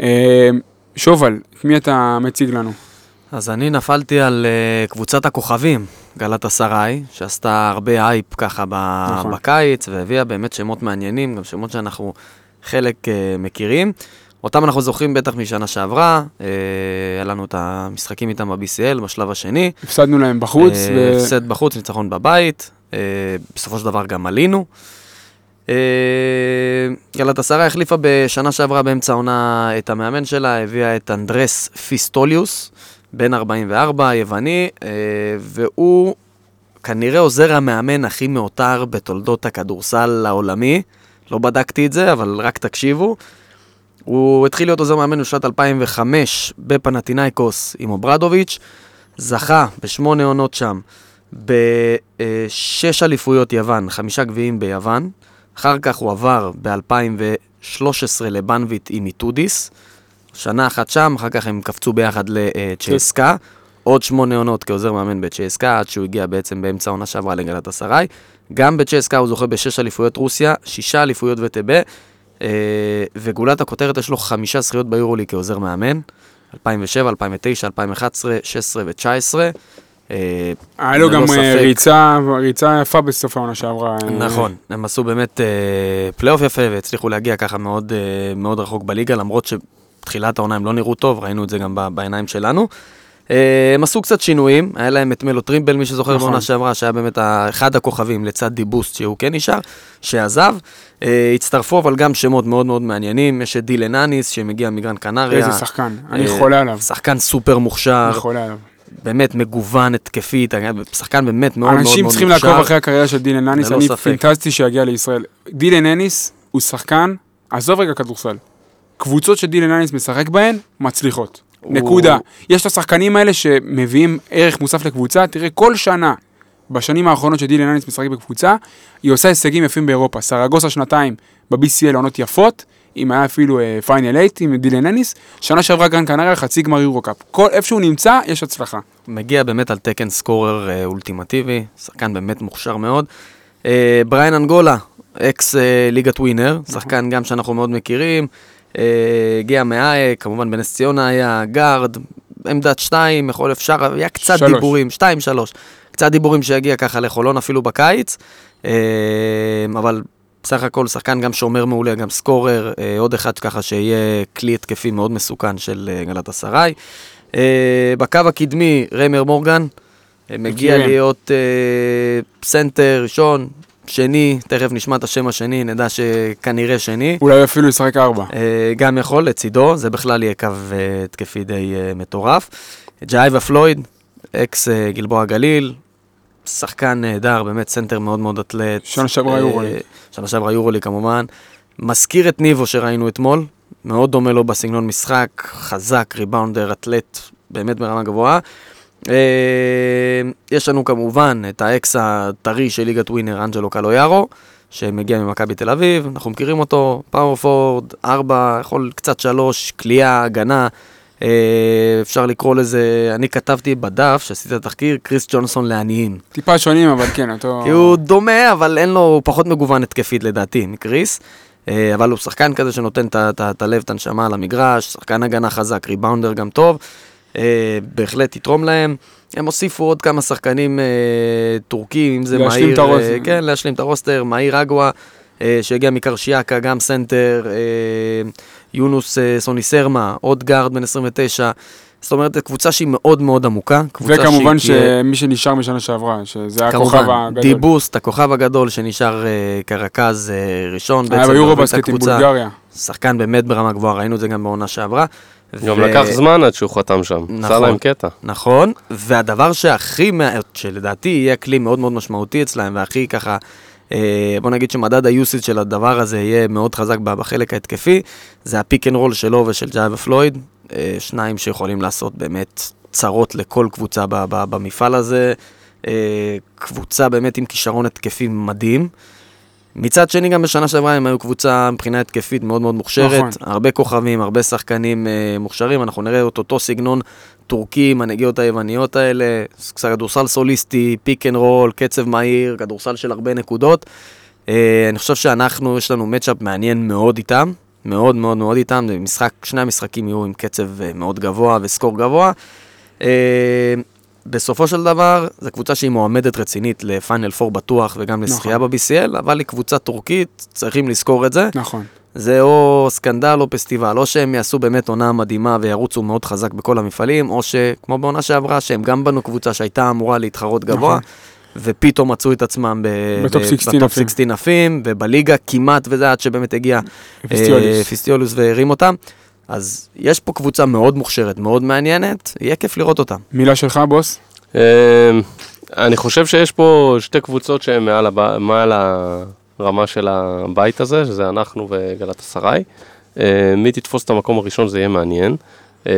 אה, שובל, את מי אתה מציג לנו? אז אני נפלתי על אה, קבוצת הכוכבים, גלת אסריי, שעשתה הרבה הייפ ככה ב- נכון. בקיץ, והביאה באמת שמות מעניינים, גם שמות שאנחנו חלק uh, מכירים. אותם אנחנו זוכרים בטח משנה שעברה, אה, היה לנו את המשחקים איתם ב-BCL בשלב השני. הפסדנו להם בחוץ, אה, ו... הפסד בחוץ, ניצחון בבית, אה, בסופו של דבר גם עלינו. אה, גלת עשרה החליפה בשנה שעברה באמצע העונה את המאמן שלה, הביאה את אנדרס פיסטוליוס, בן 44, יווני, אה, והוא כנראה עוזר המאמן הכי מעוטר בתולדות הכדורסל העולמי. לא בדקתי את זה, אבל רק תקשיבו. הוא התחיל להיות עוזר מאמן בשנת 2005 בפנאתינייקוס עם אוברדוביץ', זכה בשמונה עונות שם בשש אליפויות יוון, חמישה גביעים ביוון. אחר כך הוא עבר ב-2013 לבנביט עם איטודיס. שנה אחת שם, אחר כך הם קפצו ביחד לצ'סקה. עוד שמונה עונות כעוזר מאמן בצ'סקה, עד שהוא הגיע בעצם באמצע העונה שעברה לגלת אסריי. גם בצ'סקה הוא זוכה בשש אליפויות רוסיה, שישה אליפויות VTB, אה, וגולת הכותרת יש לו חמישה זכיות ביורוליג כעוזר מאמן. 2007, 2009, 2011, 2016 ו-2019. אה, היה לו גם אה. ריצה, ריצה יפה בסוף העונה שעברה. אה, נכון, הם עשו באמת אה, פלייאוף יפה והצליחו להגיע ככה מאוד, אה, מאוד רחוק בליגה, למרות שתחילת העונה הם לא נראו טוב, ראינו את זה גם בעיניים שלנו. אה, הם עשו קצת שינויים, היה להם את מלו טרימבל, מי שזוכר נכון. בעונה שעברה, שהיה באמת אחד הכוכבים לצד דיבוסט, שהוא כן נשאר, שעזב. אה, הצטרפו אבל גם שמות מאוד מאוד מעניינים, יש את דילן אניס שמגיע מגרן קנריה. איזה שחקן, אני אה, חולה עליו. שחקן סופר מוכשר, אני חולה עליו. באמת מגוון התקפית, שחקן באמת מאוד מאוד מאוד מוכשר. אנשים צריכים לעקוב אחרי הקריירה של דילן אניס, ללא אני. פינטסטי שיגיע לישראל. דילן אניס, הוא שחקן, עזוב רגע כדורסל, קבוצות שדילן אניס משחק בהן, מצליחות. הוא- נקודה. יש את השחקנים האלה שמביאים ערך מוסף לקבוצה, תראה, כל שנה, בשנים האחרונות שדילן אניס משחק בקבוצה, היא עושה הישגים יפים באירופה. סרגוסה שנתיים ב-BCL עונות יפות, אם היה אפילו final 8 עם דילן אניס, שנה שעברה גרן קנריה חצי גמר יורו קאפ. כל איפה שהוא נמצא, יש הצלחה. מגיע באמת על תקן scorer אה, אולטימטיבי, שחקן באמת מוכשר מאוד. אה, בריין אנגולה, אקס אה, ליגת ווינר, שחקן גם שאנחנו מאוד מכירים. אה, הגיע מהאייק, כמובן בנס ציונה היה גארד, עמדת שתיים, יכול אפשר, היה קצת שלוש. דיבורים, שתיים, שלוש. קצת דיבורים שהגיע ככה לחולון אפילו בקיץ, אה, אבל בסך הכל שחקן גם שומר מעולה, גם scorer, אה, עוד אחד ככה שיהיה כלי התקפי מאוד מסוכן של גלת אסריי. בקו הקדמי, ריימר מורגן, מגיע. להיות סנטר ראשון, שני, תכף נשמע את השם השני, נדע שכנראה שני. אולי אפילו ישחק ארבע. אה, גם יכול לצידו, זה בכלל יהיה קו אה, התקפי די אה, מטורף. ג'אייבה פלויד, אקס גלבוע גליל, שחקן נהדר, באמת סנטר מאוד מאוד אתלט. שנה שעברה יורוליג. שנה שעברה יורוליג כמובן. מזכיר את ניבו שראינו אתמול, מאוד דומה לו בסגנון משחק, חזק, ריבאונדר, אתלט, באמת ברמה גבוהה. אה, יש לנו כמובן את האקס הטרי של ליגת ווינר, אנג'לו קלויארו, שמגיע ממכבי תל אביב, אנחנו מכירים אותו, power forward, ארבע, יכול קצת שלוש, קליעה, הגנה. אה, אפשר לקרוא לזה, אני כתבתי בדף, שעשיתי את התחקיר, קריס ג'ונסון לעניים. טיפה שונים, אבל כן, אותו... כי הוא דומה, אבל אין לו, הוא פחות מגוון התקפית לדעתי מקריס. אה, אבל הוא שחקן כזה שנותן את הלב, את הנשמה על המגרש, שחקן הגנה חזק, ריבאונדר גם טוב. אה, בהחלט יתרום להם. הם הוסיפו עוד כמה שחקנים אה, טורקים, אם זה מהיר... להשלים את ה roster. אה, כן, להשלים את ה roster. מהיר אגווה, אה, שהגיע מקרשיאקה, גם סנטר. אה, יונוס אה, סונסירמה, עוד גארד בן 29. זאת אומרת, קבוצה שהיא מאוד מאוד עמוקה. וכמובן שהיא שמי שנשאר משנה שעברה, שזה הכוכב כמובן, הגדול. דיבוסט, הכוכב הגדול שנשאר אה, כרכז אה, ראשון, היה ביורובאסקט עם. בולגריה. שחקן באמת ברמה גבוהה, ראינו את זה גם בעונה שעברה. גם ו- לקח זמן עד שהוא חתם שם. עשה נכון. להם קטע. נכון, והדבר שהכי, שלדעתי יהיה כלי מאוד מאוד משמעותי אצלהם, והכי ככה, אה, בוא נגיד שמדד היוסיד של הדבר הזה יהיה מאוד חזק בחלק ההתקפי, זה ה pick and roll שלו ושל ג'אבה פלויד, אה, שניים שיכולים לעשות באמת צרות לכל קבוצה במפעל הזה, אה, קבוצה באמת עם כישרון התקפי מדהים. מצד שני, גם בשנה שעברה הם היו קבוצה מבחינה התקפית מאוד מאוד מוכשרת. נכון. הרבה כוכבים, הרבה שחקנים אה, מוכשרים, אנחנו נראה את אותו סגנון טורקי, עם הנגיעות היווניות האלה, כדורסל סוליסטי, pick and roll, קצב מהיר, כדורסל של הרבה נקודות. אה, אני חושב שאנחנו, יש לנו matchup מעניין מאוד איתם, מאוד מאוד מאוד איתם, משחק, שני המשחקים יהיו עם קצב אה, מאוד גבוה ו score גבוה. אה, בסופו של דבר, זו קבוצה שהיא מועמדת רצינית ל final 4 בטוח וגם לזכייה ב-BCL, אבל היא קבוצה טורקית, צריכים לזכור את זה. נכון. זה או סקנדל או פסטיבל, או שהם יעשו באמת עונה מדהימה וירוצו מאוד חזק בכל המפעלים, או שכמו בעונה שעברה, שהם גם בנו קבוצה שהייתה אמורה להתחרות גבוה, נכון. ופתאום מצאו את עצמם ב- בטופ ב- 16 בטופ עפים. 16 עפים, ובליגה כמעט וזה עד שבאמת הגיע אה, פיסטיוליס. פיסטיוליס והרים אותם. אז יש פה קבוצה מאוד מוכשרת, מאוד מעניינת, יהיה כיף לראות אותה. מילה שלך, בוס? אמ, אני חושב שיש פה שתי קבוצות שהן מעל, הב... מעל הרמה של הבית הזה, שזה אנחנו וגלת אסריי. אמ, מי תתפוס את המקום הראשון זה יהיה מעניין. אמ,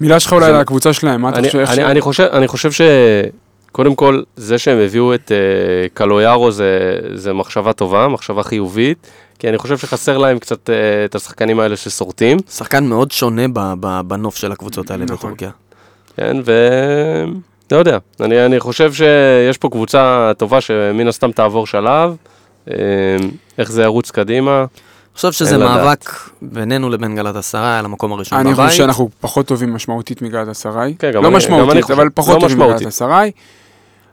מילה שלך אולי זה- על הקבוצה שלהם, מה אתה אני, חושב? אני, ש- אני, חושב, אני חושב שקודם כל, זה שהם הביאו את uh, קלויארו זה, זה מחשבה טובה, מחשבה חיובית, כי אני חושב שחסר להם קצת uh, את השחקנים האלה שסורטים, שחקן מאוד שונה ב- ב- בנוף של הקבוצות האלה נכון. בטורקיה. כן, ו... לא יודע, אני, אני חושב שיש פה קבוצה טובה שמן הסתם תעבור שלב, אה, איך זה ירוץ קדימה. אני חושב שזה אין לדעת. מאבק בינינו לבין גלת עשרה על המקום הראשון אני בבית. חושב שאנחנו פחות טובים משמעותית מגלת אסריי. כן, גם לא אני- גם אני משמעותית, חושב. אבל פחות לא טובים מגלת. אסריי.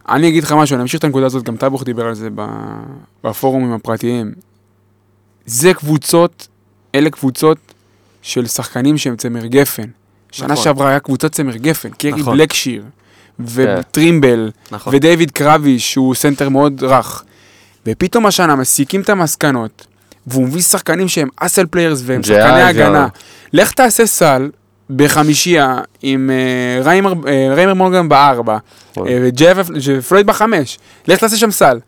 אני אגיד לך משהו, אני אמשיך את הנקודה הזאת, גם טבוך דיבר על זה בפורומים הפרטיים. זה קבוצות, אלה קבוצות של שחקנים שהם צמר גפן. שנה נכון. שעברה היה קבוצת צמר גפן, קרי נכון. בלקשיר, וטרימבל, נכון. ודייוויד קרביש, שהוא סנטר מאוד רך. ופתאום השנה מסיקים את המסקנות, והוא מביא שחקנים שהם hustle players והם שחקני. הגנה. לך תעשה סל בחמישייה עם אה, ריימר, אה, ריימר מורגן בארבע, נכון. אה, וג'ף פלויד בחמש. לך תעשה שם סל.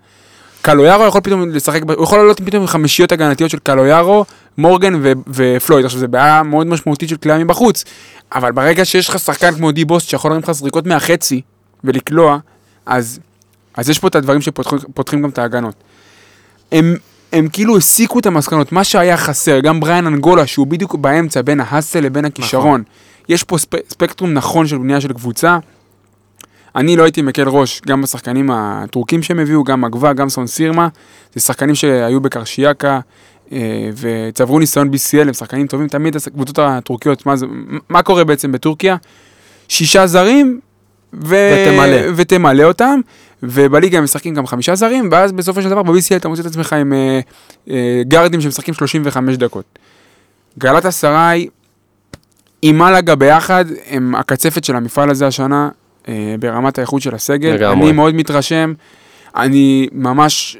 קלויארו יכול פתאום לשחק, הוא יכול לעלות פתאום עם חמישיות הגנתיות של קלויארו, מורגן ו- ופלויד. עכשיו, זו בעיה מאוד משמעותית של קליעה מבחוץ, אבל ברגע שיש לך שחקן כמו די בוס שיכול להרים לך זריקות מהחצי ולקלוע, אז, אז יש פה את הדברים שפותחים גם את ההגנות. הם, הם כאילו הסיקו את המסקנות, מה שהיה חסר, גם בריאן אנגולה, שהוא בדיוק באמצע בין ההאסל לבין הכישרון. יש פה ספ, ספקטרום נכון של בנייה של קבוצה. אני לא הייתי מקל ראש, גם בשחקנים הטורקים שהם הביאו, גם אגווה, גם סון סירמה. זה שחקנים שהיו בקרשיאקה אה, וצברו ניסיון BCL, הם שחקנים טובים. תמיד הקבוצות הטורקיות, מה, זה, מה קורה בעצם בטורקיה? שישה זרים, ו... ותמלא. ותמלא אותם, ובליגה הם משחקים גם חמישה זרים, ואז בסופו של דבר ב-BCL אתה מוצא את עצמך עם אה, אה, גארדים שמשחקים 35 דקות. גלת אסריי עם מלאגה ביחד, הם הקצפת של המפעל הזה השנה, ברמת האיכות של הסגל. לגמרי. אני מאוד מתרשם, אני ממש,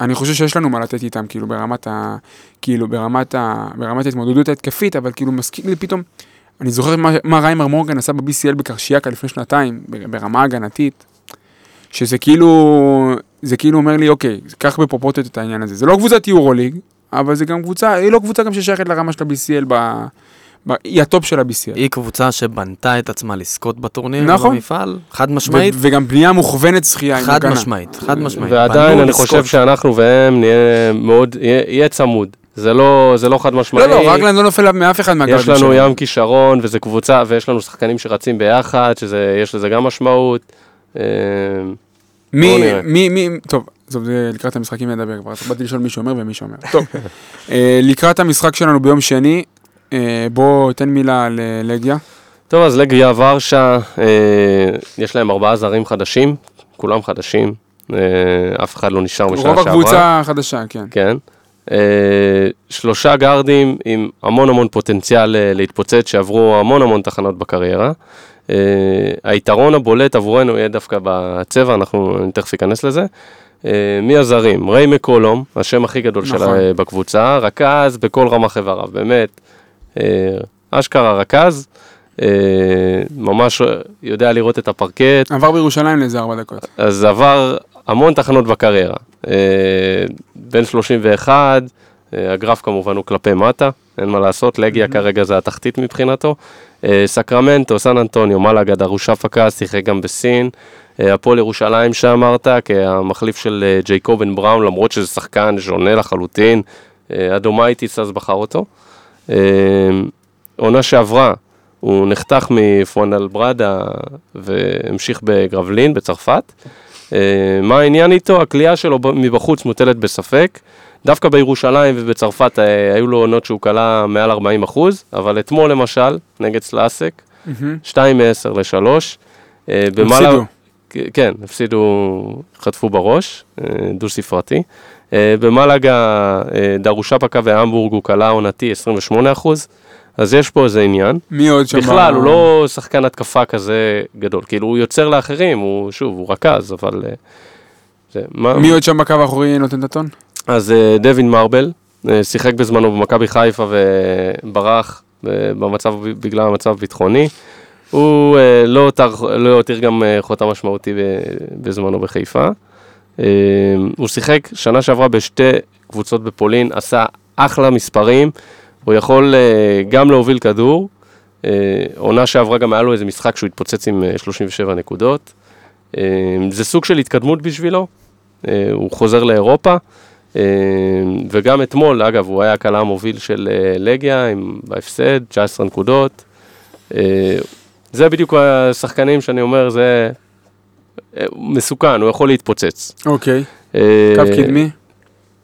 אני חושב שיש לנו מה לתת איתם, כאילו ברמת ה... כאילו ברמת ה... ברמת ההתמודדות ההתקפית, אבל כאילו מזכיר לי פתאום, אני זוכר מה, מה ריימר מורגן עשה ב-BCL בקרשיאקה לפני שנתיים, ברמה הגנתית, שזה כאילו, זה כאילו אומר לי, אוקיי, קח בפרופורטיות את העניין הזה. זה לא קבוצת יורוליג, אבל זה גם קבוצה, היא לא קבוצה גם ששייכת לרמה של ה-BCL, ב, היא הטופ של ה-BCL. היא קבוצה שבנתה את עצמה לזכות בטורניר נכון. במפעל, חד משמעית, ו- וגם בנייה מוכוונת זכייה עם חד. משמעית, חד משמעית. ועדיין אני לזכות. חושב שאנחנו והם נהיה מאוד, יהיה יהיה צמוד. זה לא זה לא חד משמעי. לא, לא, רגלן לא נופל מאף אחד מהגרדים יש לנו שלנו. ים כישרון, וזה קבוצה, ויש לנו שחקנים שרצים ביחד, שיש לזה גם משמעות. אה, מי. מי, מי, טוב, זה לקראת המשחקים נדבר כבר, באתי לשאול מי שאומר ומי שאומר. טוב, אה, לקראת המשחק שלנו ביום שני, בוא תן מילה על אה, לגיה. טוב, אז לגריה ורשה, אה, יש להם ארבעה זרים חדשים, כולם חדשים, אה, אף אחד לא נשאר משנה רוב שעברה. הקבוצה החדשה, כן. כן. אה, שלושה גארדים עם המון המון פוטנציאל אה, להתפוצץ, שעברו המון המון תחנות בקריירה. אה, היתרון הבולט עבורנו יהיה דווקא בצבע, אנחנו אני תכף אכנס לזה. אה, מי הזרים? ריי מקולום, השם הכי גדול נכון. שלה אה, בקבוצה, רכז בכל רמ"ח איבריו, באמת. אה, אשכרה רכז, אה, ממש יודע לראות את הפרקט, עבר בירושלים לאיזה ארבע דקות. אז עבר המון תחנות בקריירה. אה, בן 31, אה, הגרף כמובן הוא כלפי מטה, אין מה לעשות, לגיה כרגע זה התחתית מבחינתו. סקרמנטו, סן אנטוניו, מלאגה, דרושה פקס, שיחק גם בסין. הפועל ירושלים שאמרת, כהמחליף של ג'ייקובן בראון, למרות שזה שחקן שונה לחלוטין, אדומייטיס אז בחר אותו. אה, עונה שעברה, הוא נחתך מפואנלברדה והמשיך בגרבלין בצרפת. אה, מה העניין איתו? הקליעה שלו מבחוץ מוטלת בספק. דווקא בירושלים ובצרפת אה, היו לו עונות שהוא קלע מעל 40 אחוז, אבל אתמול למשל, נגד סלאסק, 2 מ-10 ל-3. הפסידו. כן, הפסידו, חטפו בראש, אה, דו ספרתי. אה, במלאגה, אה, דרושפקה והמבורג הוא כלה עונתי 28 אחוז, אז יש פה איזה עניין. מי עוד שם? בכלל, הוא לא שחקן התקפה כזה גדול, כאילו הוא יוצר לאחרים, הוא שוב, הוא רכז, אבל... אה, זה, מה, מי עוד שם בקו האחורי נותן את הטון? אז אה, דווין מרבל, אה, שיחק בזמנו במכבי חיפה וברח אה, במצב, בגלל המצב הביטחוני. הוא אה, לא הותיר לא גם אה, חותם משמעותי בזמנו בחיפה. אה, הוא שיחק שנה שעברה בשתי קבוצות בפולין, עשה אחלה מספרים, הוא יכול אה, גם להוביל כדור. אה, עונה שעברה גם היה לו איזה משחק שהוא התפוצץ עם אה, 37 נקודות. אה, זה סוג של התקדמות בשבילו, אה, הוא חוזר לאירופה. אה, וגם אתמול, אגב, הוא היה הקלע המוביל של אה, לגיה עם בהפסד, 19 נקודות. אה, זה בדיוק השחקנים שאני אומר, זה אה, מסוכן, הוא יכול להתפוצץ. אוקיי. אה, קו קדמי?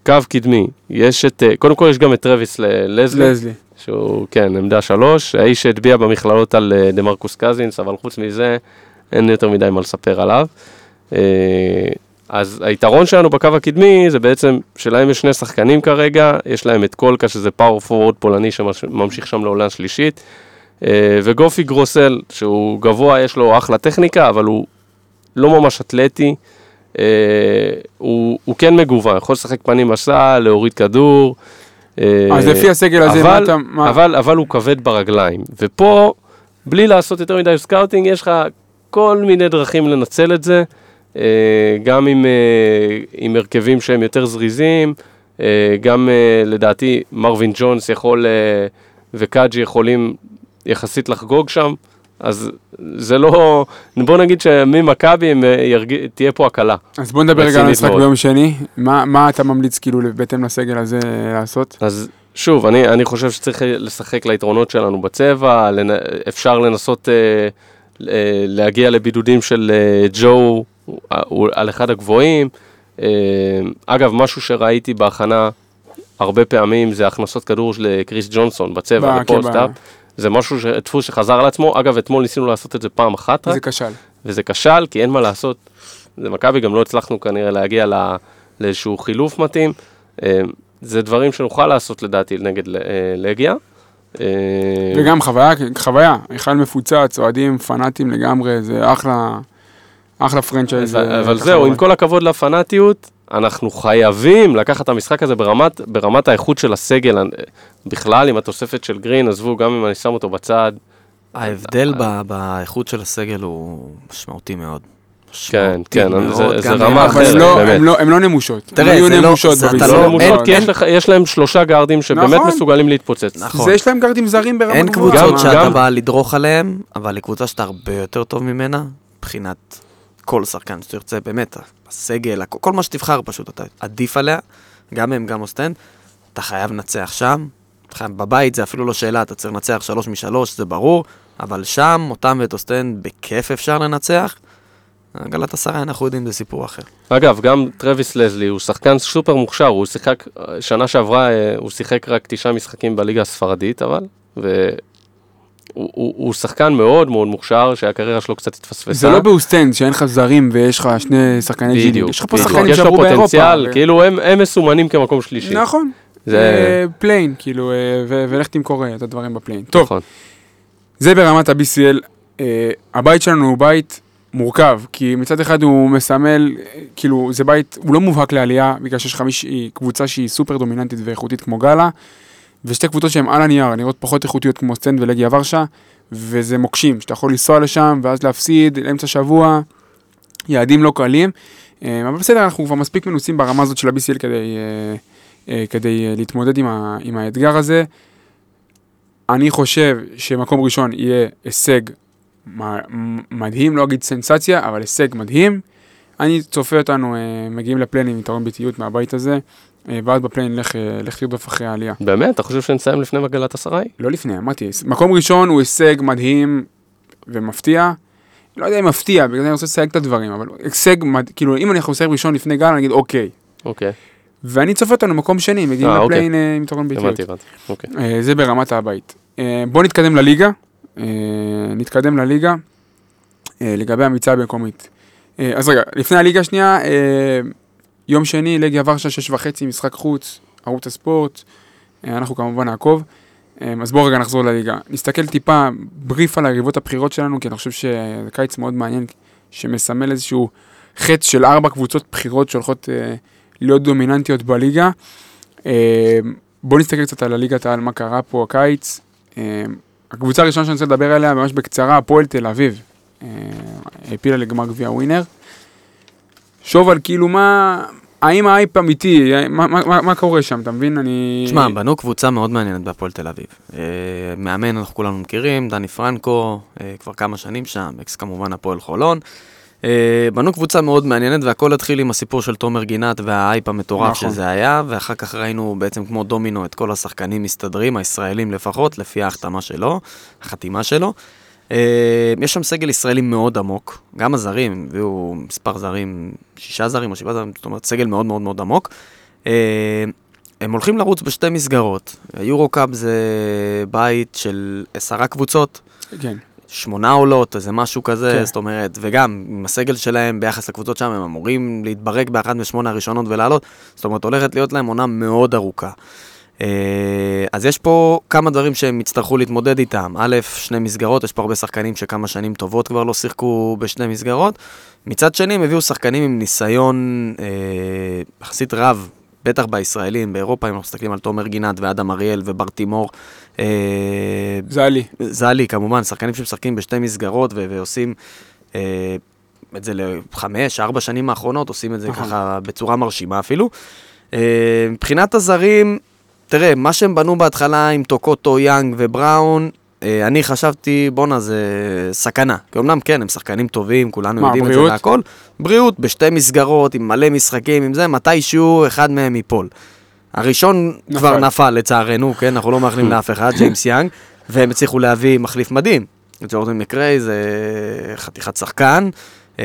קו קדמי. יש את, אה, קודם כל יש גם את טרוויס ל- לזלי. שהוא, כן, עמדה שלוש, האיש שהטביע במכללות על אה, דה מרקוס קזינס, אבל חוץ מזה, אין יותר מדי מה לספר עליו. אז היתרון שלנו בקו הקדמי זה בעצם שלהם יש שני שחקנים כרגע, יש להם את קולקה שזה power forward פולני שממשיך שם לעונה שלישית, וגופי גרוסל שהוא גבוה, יש לו אחלה טכניקה, אבל הוא לא ממש אתלטי, אה, הוא, הוא כן מגוון, יכול לשחק פנים לסל, להוריד כדור. אה, אז לפי הסגל הזה, מה אבל, אתה... מה- אבל, אבל הוא כבד ברגליים, ופה, בלי לעשות יותר מדי scouting, יש לך כל מיני דרכים לנצל את זה. אה, גם עם, אה, עם הרכבים שהם יותר זריזים, אה, גם אה, לדעתי מרווין ג'ונס יכול אה, וקאג'י יכולים יחסית לחגוג שם, אז זה לא, בוא נגיד שממכבי אה, ירג... תהיה פה הקלה. אז בוא נדבר רגע על המשחק. ביום שני. מה מה אתה ממליץ כאילו בהתאם לסגל הזה לעשות? אז שוב, אני, אני חושב שצריך לשחק ליתרונות שלנו בצבע, לנ... אפשר לנסות אה, אה, להגיע לבידודים של אה, ג'ו אה, על אחד הגבוהים. אה, אגב, משהו שראיתי בהכנה הרבה פעמים זה הכנסות כדור של קריס ג'ונסון בצבע, ב post up. כן, זה משהו, ש- דפוס שחזר על עצמו. אגב, אתמול ניסינו לעשות את זה פעם אחת רק. זה כשל. וזה כשל, כי אין מה לעשות. זה מכבי, גם לא הצלחנו כנראה להגיע ל- לאיזשהו חילוף מתאים. אה, זה דברים שנוכל לעשות לדעתי נגד אה, לגיה. אה, וגם חוויה, חוויה, היכל מפוצץ, אוהדים פנאטים לגמרי, זה אחלה, אחלה פרנצ'ייז. אבל זהו, עם. כל הכבוד לפנאטיות, אנחנו חייבים לקחת את המשחק הזה ברמת, ברמת האיכות של הסגל, בכלל עם התוספת של גרין, עזבו, גם אם אני שם אותו בצד, ההבדל ב- באיכות של הסגל הוא משמעותי מאוד. כן, כן, מאוד, זה- זה רמה אחרת, הם לא- באמת. הם לא- הם לא נמושות. תראה, הם היו זה לא- נמושות בביצוע. לא- לא אין- כי יש אין- לך- יש להם שלושה גארדים שבאמת נכון. מסוגלים להתפוצץ. נכון. זה יש להם גרדים זרים ברמה אין גבוהה. קבוצות גם- שאתה גם- בא לדרוך עליהן, אבל היא קבוצה שאתה הרבה יותר טוב ממנה, מבחינת כל שחקן שתרצה, באמת, הסגל, כל מה שתבחר פשוט, אתה עדיף עליה, גם הם, גם אוסטנד, אתה חייב לנצח שם, חייב, בבית זה אפילו לא שאלה, אתה צריך לנצח שלוש משלוש, זה ברור, אבל שם, אותם ואת אוסטנד, בכיף אפשר לנצח. גלאטסראיי, אנחנו יודעים, זה סיפור אחר. אגב, גם טרוויס לזלי הוא שחקן סופר מוכשר, הוא שיחק, שנה שעברה אה, הוא שיחק רק תשעה משחקים בליגה הספרדית, אבל, והוא הוא, הוא שחקן מאוד מאוד מוכשר, שהקריירה שלו קצת התפספסה. זה לא באוסטנד, שאין לך זרים ויש לך שני שחקני G League. בדיוק, יש לך פה בדיוק. שחקנים יש לו שעברו באירופה. פוטנציאל, ו- כאילו הם, הם מסומנים כמקום שלישי. נכון. זה... play-in, כאילו, אה, ו- ולך תמכור אה, את הדברים ב play-in. טוב, נכון. זה ברמת ה-BCL. אה, הבית שלנו הוא בית מורכב, כי מצד אחד הוא מסמל, אה, כאילו, זה בית, הוא לא מובהק לעלייה, בגלל שיש לך קבוצה שהיא סופר דומיננטית ואיכותית כמו גאלה, ושתי קבוצות שהן על הנייר, נראות פחות איכותיות כמו אוסטנד ולגיה ורשה, וזה מוקשים, שאתה יכול לנסוע לשם, ואז להפסיד לאמצע שבוע, יעדים לא קלים. אה, אבל בסדר, אנחנו כבר מספיק מנוסים ברמה הזאת של ה-BCL כדי, אה, אה, כדי להתמודד עם, ה, עם האתגר הזה. אני חושב שמקום ראשון יהיה הישג מדהים, לא אגיד סנסציה, אבל הישג מדהים. אני צופה אותנו מגיעים לפליינים עם יתרון ביתיות מהבית הזה, אה, ואז בפליין לך, אה, לך לרדוף אחרי העלייה. באמת? אתה חושב שנסיים לפני מגלת עשרה? לא לפני, אמרתי, מקום ראשון הוא הישג מדהים ומפתיע. לא יודע אם מפתיע, בגלל זה אני רוצה לסייג את הדברים, אבל הישג, מד... כאילו, אם אנחנו נסיים ראשון לפני גל, אני אגיד אוקיי. אוקיי, ואני צופה אותנו מקום שני, מגיעים אה, אוקיי. לפליין אה, עם יתרון ביתיות. הבנתי, הבנתי. אוקיי. אה, זה ברמת הבית. אה, בואו נתקדם לליגה. אה, נתקדם לליגה אה, לגבי המיצה המקומית. אה, אז רגע, לפני הליגה השנייה, אה, יום שני, לגיה ורשה, שש וחצי, משחק חוץ, ערוץ הספורט. אה, אנחנו כמובן נעקוב. אה, אז בואו רגע נחזור לליגה. נסתכל טיפה בריף על היריבות הבחירות שלנו, כי אני חושב שזה קיץ מאוד מעניין, שמסמל איזשהו חטא של ארבע קבוצות בחירות שהולכות אה, להיות דומיננטיות בליגה. בואו נסתכל קצת על הליגת העל, מה קרה פה הקיץ. הקבוצה הראשונה שאני רוצה לדבר עליה, ממש בקצרה, הפועל תל אביב. העפילה לגמר גביע ווינר. שובל, כאילו מה, האם האייפ אמיתי, מה, מה, מה, מה קורה שם, אתה מבין? אני... תשמע, בנו קבוצה מאוד מעניינת בהפועל תל אביב. אה, מאמן אנחנו כולנו מכירים, דני פרנקו, אה, כבר כמה שנים שם, אקס כמובן הפועל חולון. אה, בנו קבוצה מאוד מעניינת, והכל התחיל עם הסיפור של תומר גינת והאייפ המטורף נכון. שזה היה, ואחר כך ראינו בעצם כמו דומינו את כל השחקנים מסתדרים, הישראלים לפחות, לפי ההחתמה שלו, החתימה שלו. אה, יש שם סגל ישראלי מאוד עמוק, גם הזרים, הביאו מספר זרים, שישה זרים או שבעה זרים, זאת אומרת סגל מאוד מאוד מאוד עמוק. אה, הם הולכים לרוץ בשתי מסגרות. היורו-קאפ זה בית של עשרה קבוצות, כן. שמונה עולות, איזה משהו כזה, כן. זאת אומרת, וגם עם הסגל שלהם ביחס לקבוצות שם, הם אמורים להתברג באחת משמונה הראשונות ולעלות, זאת אומרת, הולכת להיות להם עונה מאוד ארוכה. אה, אז יש פה כמה דברים שהם יצטרכו להתמודד איתם. א', שני מסגרות, יש פה הרבה שחקנים שכמה שנים טובות כבר לא שיחקו בשני מסגרות. מצד שני, הם הביאו שחקנים עם ניסיון אה, יחסית רב, בטח בישראלים, באירופה, אם אנחנו מסתכלים על תומר גינת ואדם אריאל ובר תימור. אה, זה עלי. זלי, כמובן, שחקנים שמשחקים בשתי מסגרות ו- ועושים אה, את זה לחמש, ארבע שנים האחרונות, עושים את זה נכון. ככה בצורה מרשימה אפילו. אה, מבחינת הזרים, תראה, מה שהם בנו בהתחלה עם טוקוטו, יאנג ובראון, אה, אני חשבתי, בואנה, זה סכנה. כי אמנם כן, הם שחקנים טובים, כולנו מה, יודעים את זה בריאות? והכל. בריאות, בשתי מסגרות, עם מלא משחקים, עם זה, מתישהו אחד מהם ייפול. הראשון נפל. כבר נפל, לצערנו, כן, אנחנו לא מאחלים לאף אחד, ג'יימס יאנג, והם הצליחו להביא מחליף מדהים. ג'ורדן מקריי זה חתיכת שחקן, אה,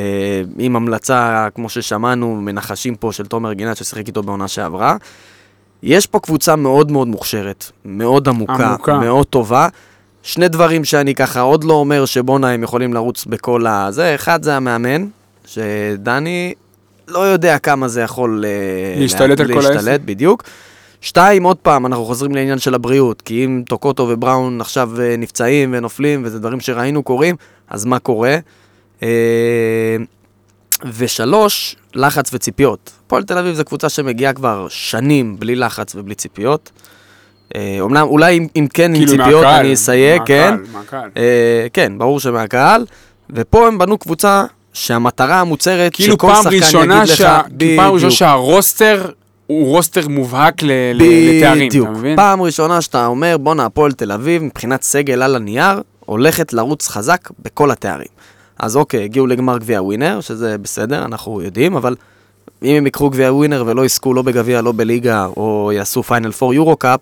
עם המלצה, כמו ששמענו, מנחשים פה של תומר גינת ששיחק איתו בעונה שעברה. יש פה קבוצה מאוד מאוד מוכשרת, מאוד עמוקה, עמוקה. מאוד טובה. שני דברים שאני ככה עוד לא אומר שבואנה הם יכולים לרוץ בכל ה... זה, אחד זה המאמן, שדני לא יודע כמה זה יכול... אה, להשתלט על כל העסק. להשתלט, בדיוק. שתיים, עוד פעם, אנחנו חוזרים לעניין של הבריאות, כי אם טוקוטו ובראון עכשיו אה, נפצעים ונופלים, וזה דברים שראינו קורים, אז מה קורה? אה, ושלוש, לחץ וציפיות. הפועל תל אביב זו קבוצה שמגיעה כבר שנים בלי לחץ ובלי ציפיות. אה, אומנם, אולי אם, אם כן עם כאילו ציפיות, מהקהל, אני אסייג, כן. מהקהל, מהקהל. אה, כן, ברור שמהקהל. ופה הם בנו קבוצה שהמטרה המוצהרת, כאילו שכל פעם שחקן ראשונה יגיד לך, שה- כי פעם ראשונה. שהרוסטר הוא רוסטר מובהק ל- לתארים. אתה מבין? פעם ראשונה שאתה אומר, בואנה, הפועל תל אביב, מבחינת סגל על הנייר, הולכת לרוץ חזק בכל התארים. אז אוקיי, הגיעו לגמר גביע ווינר, שזה בסדר, אנחנו יודעים, אבל אם הם ייקחו גביע ווינר ולא יזכו לא בגביע, לא בליגה, או יעשו פיינל 4 יורו קאפ,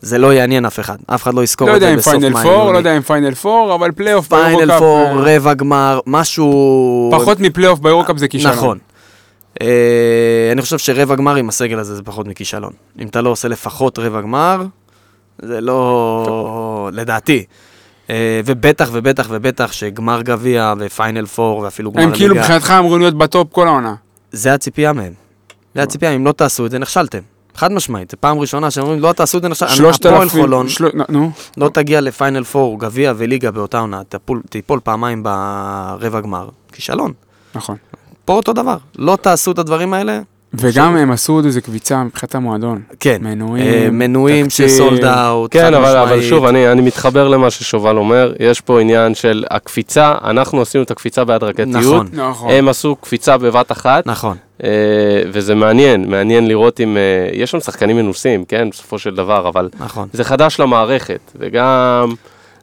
זה לא יעניין אף אחד. אף אחד לא יזכור לא את יודע זה אם בסוף פיינל מאי 4, יוני. לא יודע אם פיינל 4, אבל פלייאוף פיינל ביורוקאפ, 4, אה, רבע גמר, משהו... פחות מפלייאוף ביורוקאפ זה כישלון. נכון. אה, אני חושב שרבע גמר עם הסגל הזה זה פחות מכישלון. אם אתה לא עושה לפחות רבע גמר, זה לא... לדעתי. אה, ובטח ובטח ובטח שגמר גביע ו final 4 ואפילו גמר הם כאילו ליגה, מבחינתך אמורים להיות בטופ כל העונה. זה הציפייה מהם. זה הציפייה, אם לא תעשו את זה, נכשלתם. חד משמעית, זו פעם ראשונה שהם אומרים, לא תעשו את זה, נכשלתם. שלושת הפועל חולון של- נו, לא תגיע ל final 4, גביע וליגה באותה עונה, תפול- תיפול פעמיים ברבע גמר. כישלון. נכון. פה אותו דבר. לא תעשו את הדברים האלה, וגם הם עשו עוד איזה קביצה מבחינת המועדון. כן. מנויים, אה, מנויים. שסולד אאוט, כן, אבל, אבל שוב, אני, אני מתחבר למה ששובל אומר, יש פה עניין של הקפיצה, אנחנו עשינו את הקפיצה בהדרגתיות, נכון. נכון. הם עשו קפיצה בבת אחת, נכון. אה, וזה מעניין, מעניין לראות אם, אה, יש שם שחקנים מנוסים, כן, בסופו של דבר, אבל נכון. זה חדש למערכת, וגם,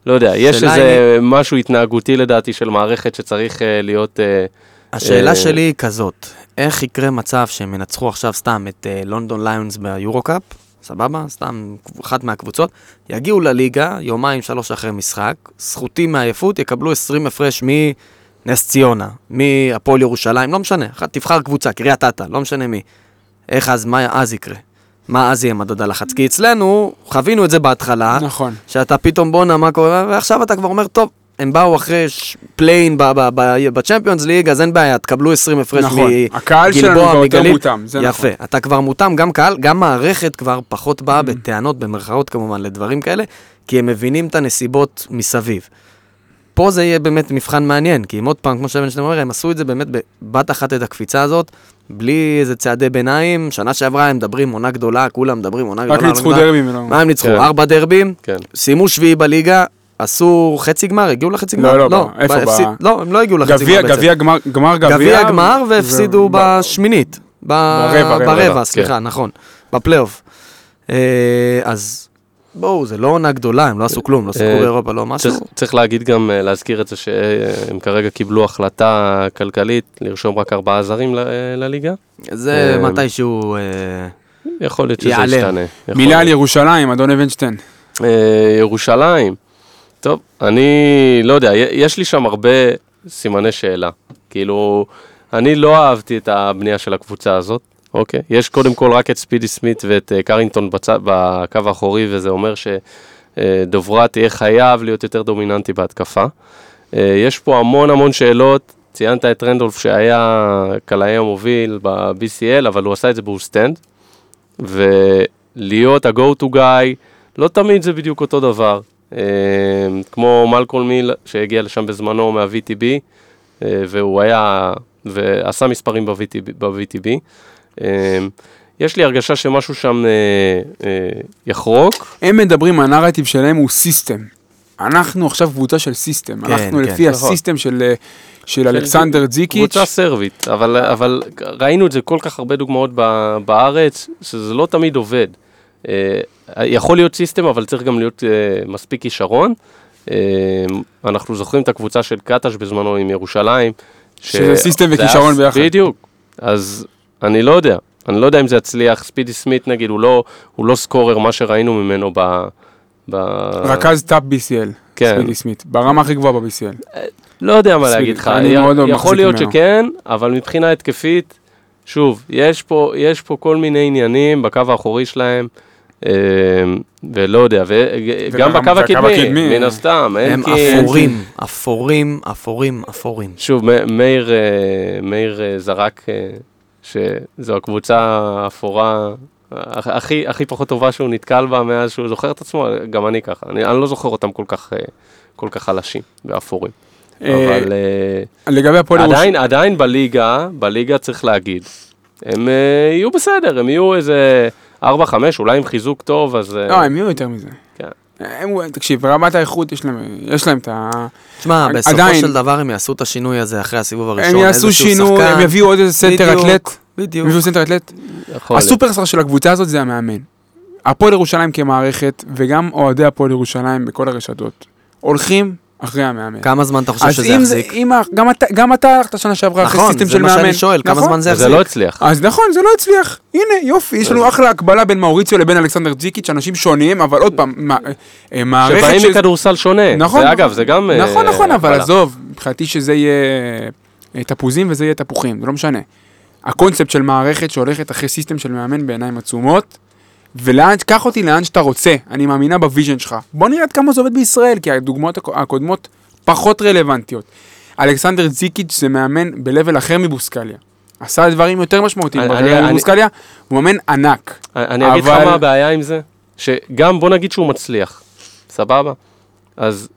לא יודע, יש איזה משהו התנהגותי לדעתי של מערכת שצריך אה, להיות... אה, השאלה אה, שלי היא כזאת, איך יקרה מצב שהם ינצחו עכשיו סתם את אה, לונדון ליונס ביורו-קאפ, סבבה? סתם אחת מהקבוצות, יגיעו לליגה יומיים שלוש אחרי משחק, זכותי מעייפות, יקבלו 20 הפרש מנס ציונה, מהפועל ירושלים, לא משנה, אחת- תבחר קבוצה, קריית אתא, לא משנה מי. איך אז, מה אז יקרה? מה אז יהיה מדד הלחץ? כי אצלנו, חווינו את זה בהתחלה, נכון. שאתה פתאום בואנה מה קורה, ועכשיו אתה כבר אומר, טוב, הם באו אחרי ש- play-in ב Champions League, אז אין בעיה, תקבלו 20 הפרש נכון. הקהל שלנו מגלבוע, כבר יותר מגליל. מותאם, זה יפה, נכון. אתה כבר מותאם, גם קהל, גם מערכת כבר פחות באה. בטענות, במרכאות כמובן, לדברים כאלה, כי הם מבינים את הנסיבות מסביב. פה זה יהיה באמת מבחן מעניין, כי אם עוד פעם, כמו שאבנשטיין אומר, הם עשו את זה באמת בבת אחת את הקפיצה הזאת, בלי איזה צעדי ביניים. שנה שעברה הם מדברים עונה גדולה, כולם מדברים עונה גדולה. רק ניצחו. דרבים. מה הם ניצחו? כן. ארבע דרבים? כן. סיימו שביעי בליגה, עשו חצי גמר, הגיעו לחצי גמר? לא, לא, איפה, בהפסיד- ב- לא, הם לא הגיעו לחצי גמר בעצם. גביע גמר, גמר גביע. גביע גמר והפסידו ו- בשמינית. ב- ברבע, רבע, ברבע, כן. סליחה, נכון. בפלייאוף. אה, אז בואו, זה לא עונה גדולה, הם לא עשו כלום, לא שיחקו אה, באירופה, לא משהו. צריך, צריך להגיד גם, אה, להזכיר את זה שהם כרגע קיבלו החלטה כלכלית לרשום רק ארבעה זרים ל- לליגה. זה אה, מתישהו... אה, יכול להיות שזה. ישתנה. מילה. על ירושלים, אדון אבנשטיין. ירושלים. טוב, אני לא יודע, יש לי שם הרבה סימני שאלה. כאילו, אני לא אהבתי את הבנייה של הקבוצה הזאת, אוקיי? יש קודם כל רק את ספידי סמית ואת אה, קרינגטון בצ... בקו האחורי, וזה אומר שדוברת יהיה חייב להיות יותר דומיננטי בהתקפה. אה, יש פה המון המון שאלות. ציינת את רנדולף שהיה קלעי המוביל ב-BCL, אבל הוא עשה את זה באוסטנד. ולהיות ה-go to guy, לא תמיד זה בדיוק אותו דבר. אה, כמו מלקולם היל שהגיע לשם בזמנו מה-VTB, אה, והוא היה, ועשה מספרים ב-VTB. אה, יש לי הרגשה שמשהו שם יחרוק. הם מדברים, הנרטיב שלהם הוא system. אנחנו עכשיו קבוצה של system, כן, הלכנו כן, לפי נכון. ה system של, אה, של אלכסנדר ג'יקיץ'. קבוצה סרבית, אבל, אבל ראינו את זה כל כך הרבה דוגמאות ב- בארץ, שזה לא תמיד עובד. אה, יכול להיות system, אבל צריך גם להיות אה, מספיק כישרון. אה, אנחנו זוכרים את הקבוצה של קטש בזמנו עם ירושלים. ש- שזה system זה היה- וכישרון ביחד. בדיוק. אז אני לא יודע, אני לא יודע אם זה יצליח. ספידי סמית נגיד, הוא לא, הוא לא סקורר, מה שראינו ממנו ב... ב... רכז טאפ BCL, כן. ספידי סמית, ברמה הכי גבוהה ב-BCL. לא יודע מה ספידי, להגיד לך, אני י- מאוד יכול להיות ממנו. שכן, אבל מבחינה התקפית, שוב, יש פה, יש פה כל מיני עניינים בקו האחורי שלהם, ולא יודע, וגם בקו הקדמי, מן הסתם, הם אלקין, אפורים, אפורים, אפורים, אפורים. שוב, מאיר, אה, מאיר אה, זרק אה, שזו הקבוצה האפורה הכ- הכי, הכי פחות טובה שהוא נתקל בה מאז שהוא זוכר את עצמו, גם אני ככה, אני, אני לא זוכר אותם כל כך, כל כך חלשים ואפורים. אבל לגבי הפועל ירושלים, עדיין, עדיין בליגה, בליגה צריך להגיד, הם יהיו בסדר, הם יהיו איזה 4-5, אולי עם חיזוק טוב, אז... אה, לא, הם יהיו יותר מזה. כן. הם, תקשיב, ברמת האיכות יש להם, יש להם את ה... תשמע, בסופו עדיין- של דבר הם יעשו את השינוי הזה אחרי הסיבוב הראשון. הם יעשו איזשהו שינוי, שחקן. הם יביאו עוד איזה center אתלט. בדיוק. הם יביאו center אתלט. ה superstar של הקבוצה הזאת זה המאמן. הפועל ירושלים כמערכת, וגם אוהדי הפועל ירושלים בכל הרשתות, הולכים אחרי המאמן. כמה זמן אתה חושב שזה אם זה, יחזיק? אם, גם אתה, גם אתה הלכת שנה שעברה אחרי נכון, system זה של מה מאמן. שאני שואל, כמה נכון? זמן זה יחזיק? לא הצליח. אז נכון, זה לא הצליח. הנה, יופי, יש לנו אחלה הקבלה בין מאוריציו לבין אלכסנדר ג'יקיץ', אנשים שונים, אבל עוד פעם, מה- אה, מערכת שבאים של... מכדורסל שונה. נכון. זה אגב, זה גם... אה, נכון, נכון, אבל הקבלה. עזוב, מבחינתי שזה יהיה אה, תפוזים וזה יהיה תפוחים, זה לא משנה. הקונספט של מערכת שהולכת אחרי system של מאמן בעיניים עצומות, ולאן, קח אותי לאן שאתה רוצה, אני מאמינה ב vision שלך. בוא נראה עד כמה זה עובד בישראל, כי הדוגמאות הקו- הקודמות פחות רלוונטיות. אלכסנדר ג'יקיץ' זה מאמן ב-level אחר מבוסקاليה. עשה דברים יותר משמעותיים בקריירה מבוסקליה, הוא מאמן ענק. אני אגיד לך מה הבעיה עם זה, שגם בוא נגיד שהוא מצליח, סבבה? אז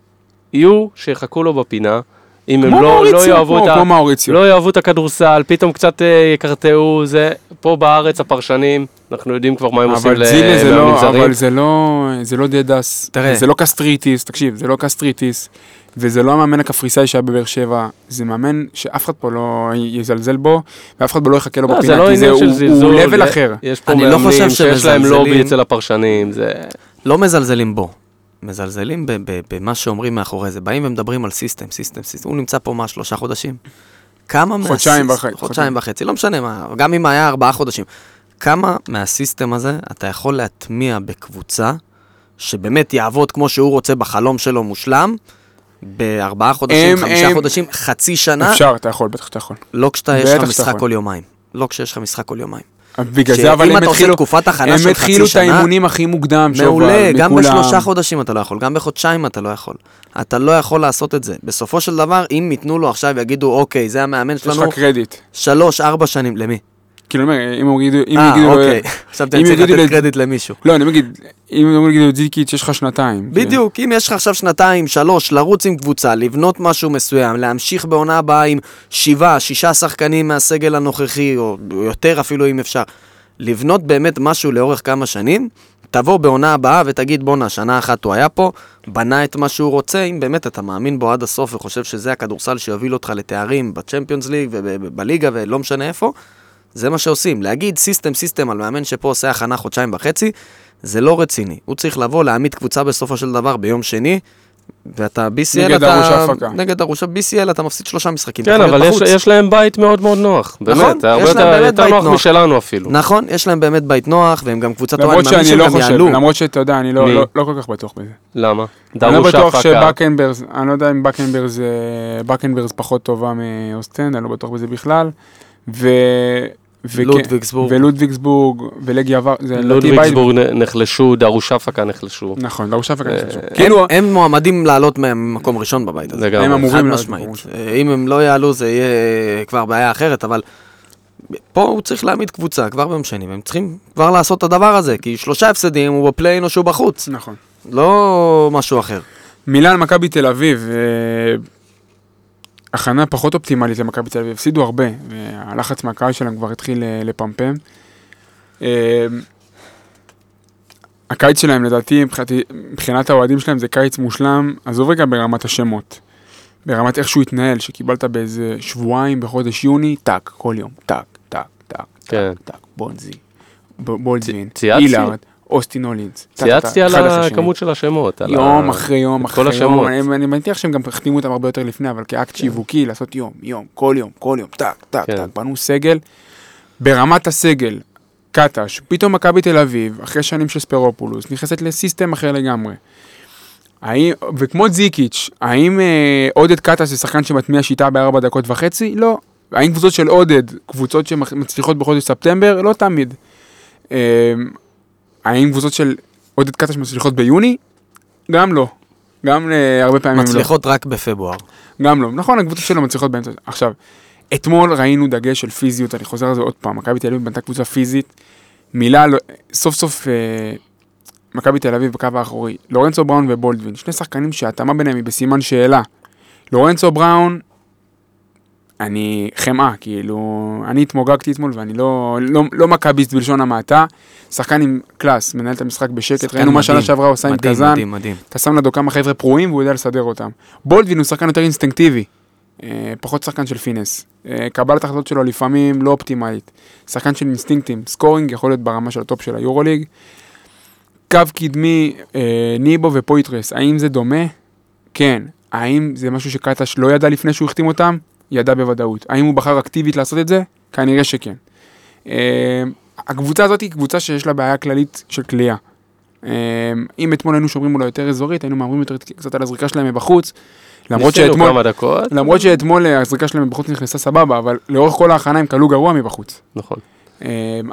יהיו שיחכו לו בפינה, אם הם לא, לא יאהבו כמו- את ה... כמו. לא יאהבו את הכדורסל, פתאום קצת אה, יקרטעו, זה, פה בארץ הפרשנים, אנחנו יודעים כבר מה הם עושים זה למאמנים לא, זרים. אבל זה לא, זה לא דדס, תראה. זה לא קסטריטיס, תקשיב, זה לא קסטריטיס, וזה לא המאמן הקפריסאי שהיה בבאר שבע, זה מאמן שאף אחד פה לא יזלזל בו, ואף אחד פה לא יחכה לו לא, בפינה, זה לא כי זה, עניין של הוא, זלזול, הוא יש- אחר. יש פה אני לא מאמנים חושב שיש להם. לובי אצל הפרשנים, זה... לא מזלזלים בו. מזלזלים במה שאומרים מאחורי זה. באים ומדברים על system, system, system. הוא נמצא פה מה, שלושה חודשים? כמה חודשיים מה sys- וחצי. חודשיים וחצי, לא משנה מה, גם אם היה ארבעה חודשים. כמה מה system הזה אתה יכול להטמיע בקבוצה שבאמת יעבוד כמו שהוא רוצה בחלום שלו מושלם, בארבעה חודשים, הם- חמישה הם- חודשים, חצי שנה, אפשר, אתה יכול, בטח אתה יכול. לא כשאתה יש לך משחק. כל יומיים. לא כשיש לך משחק כל יומיים. בגלל זה, שאם אבל הם אתה עושה התחילו, תקופת הכנה הם של התחילו חצי את שנה, האימונים הכי מוקדם, מעולה, שובל, גם מכולם. בשלושה חודשים אתה לא יכול, גם בחודשיים אתה לא יכול. אתה לא יכול לעשות את זה. בסופו של דבר, אם ייתנו לו עכשיו, יגידו, אוקיי, זה המאמן יש שלנו, לך קרדיט. שלוש, ארבע שנים, למי? כאילו, אני אומר, אם יגידו, אם אה, יגידו, אוקיי. אם אני צריך לתת לת- קרדיט למישהו. לא, אני אגיד, אם יגידו לזיקיץ' יש לך שנתיים. כן. בדיוק, אם יש לך עכשיו שנתיים, שלוש, לרוץ עם קבוצה, לבנות משהו מסוים, להמשיך בעונה הבאה עם שבעה, שישה שחקנים מהסגל הנוכחי, או יותר אפילו אם אפשר, לבנות באמת משהו לאורך כמה שנים, תבוא בעונה הבאה ותגיד, בואנה, שנה אחת הוא היה פה, בנה את מה שהוא רוצה, אם באמת אתה מאמין בו עד הסוף וחושב שזה הכדורסל שיוביל אותך לתארים ב Champions League ובליגה ולא משנה איפה, זה מה שעושים. להגיד system system על מאמן שפה עושה הכנה חודשיים וחצי, זה לא רציני. הוא צריך לבוא, להעמיד קבוצה בסופו של דבר ביום שני, ואתה BCL נגד אתה... ערוץ ההפקה. נגד ערוץ ה-BCL אתה מפסיד שלושה משחקים. אתה כן, אבל יש. יש להם בית מאוד מאוד נוח, נכון, באמת, זה הרבה יש להם יותר, באמת יותר בית נוח נוח. משלנו אפילו. נכון, יש להם באמת בית נוח, והם גם קבוצה טובה, אני מאמין שאני שהם לא גם חושב, יעלו. למרות שאתה יודע, אני לא-? לא לא כל כך בטוח בזה. למה? אני לא בטוח. שבקנברס, אני לא יודע אם בקנברס, בקנברס פחות טובה מאוסטנד, אני לא בטוח בזה בכלל. ו... ולודוויגסבורג, ולגי עבר, זה לדעתי בית- לודוויגסבורג נחלשו, דרוש הפקה נחלשו. נכון, דרוש הפקה. אה, כאילו, הם- כאילו, הם מועמדים לעלות ממקום ראשון בבית הזה. לגמרי. הם אמורים חד לעלות משמעית. במקום ראשון. אה, אם הם לא יעלו זה יהיה כבר בעיה אחרת, אבל פה הוא צריך להעמיד קבוצה כבר ביום שני, והם צריכים כבר לעשות את הדבר הזה, כי שלושה הפסדים הוא בפליין או שהוא בחוץ, נכון. לא משהו אחר. מילאן מכבי תל אביב, אה, הכנה פחות אופטימלית למכבי תל אביב, הפסידו הרבה, והלחץ מהקהל שלהם כבר התחיל אה, לפמפם. אה, הקיץ שלהם לדעתי, מבחינת, מבחינת האוהדים שלהם זה קיץ מושלם, עזוב רגע ברמת השמות. ברמת איך שהוא התנהל, שקיבלת באיזה שבועיים בחודש יוני, טאק, כל יום, טאק, טאק, טאק, כן. טאק, בונזי, בולדווין, צייצתי. אליארד, אוסטין הולינס. צייצתי על. הכמות של השמות. יום אחרי יום אחרי יום, השמות. אני מניח שהם גם החתימו אותם הרבה יותר לפני, אבל כאקט שיווקי, לעשות יום, יום, כל יום, כל יום, טאק, כן. טאק, בנו סגל. ברמת הסגל, קטש, פתאום מכבי תל אביב, אחרי שנים של ספרופולוס, נכנסת לסיסטם אחר לגמרי. האם, וכמו זיקיץ', האם אה, עודד קטש זה שחקן שמטמיע שיטה בארבע דקות וחצי? לא. האם קבוצות של עודד, קבוצות שמצליחות בחודש ספטמבר? לא תמיד. אה, האם קבוצות של עודד קטש מצליחות ביוני? גם לא. גם אה, הרבה פעמים לא. מצליחות רק בפברואר. גם לא. נכון, הקבוצות שלו מצליחות באמצע. עכשיו, אתמול ראינו דגש של פיזיות, אני חוזר על זה עוד פעם, מכבי תל אביב בנתה קבוצה פיזית, מילה, לא- סוף סוף אה, מכבי תל אביב בקו האחורי, לורנצו בראון ובולדווין, שני שחקנים שההתאמה ביניהם היא בסימן שאלה. לורנצו בראון, אני חמאה, כאילו, אני התמוגגתי אתמול ואני לא, לא, לא מכביסט בלשון המעטה, שחקן עם קלאס, מנהל את המשחק בשקט, ראינו מה שנה מדהים. שעברה עושה עם מדהים, קזאן, מדהים, מדהים. אתה שם לידו כמה חבר'ה פרועים והוא יודע לסדר אותם. בולדווין הוא שחקן יותר אינסטינקטיבי, אה, פחות שחקן של finesse. אה, קבלת החלטות שלו לפעמים לא אופטימלית. שחקן של אינסטינקטים, scoring יכול להיות ברמה של הטופ של היורוליג. קו קדמי, אה, ניבו ופויתרס, האם זה דומה? כן. האם זה משהו שקטש לא ידע לפני שהוא החתים אותם? ידע בוודאות. האם הוא בחר אקטיבית לעשות את זה? כנראה שכן. אה, הקבוצה הזאת היא קבוצה שיש לה בעיה כללית של כליאה. אה, אם אתמול היינו שומרים אולי יותר אזורית, היינו מהמרים יותר קצת על הזריקה שלהם מבחוץ. למרות שאתמול, כמה דקות. למרות שאתמול אה, הזריקה שלהם מבחוץ נכנסה סבבה, אבל לאורך כל ההכנה הם כלו גרוע מבחוץ. נכון.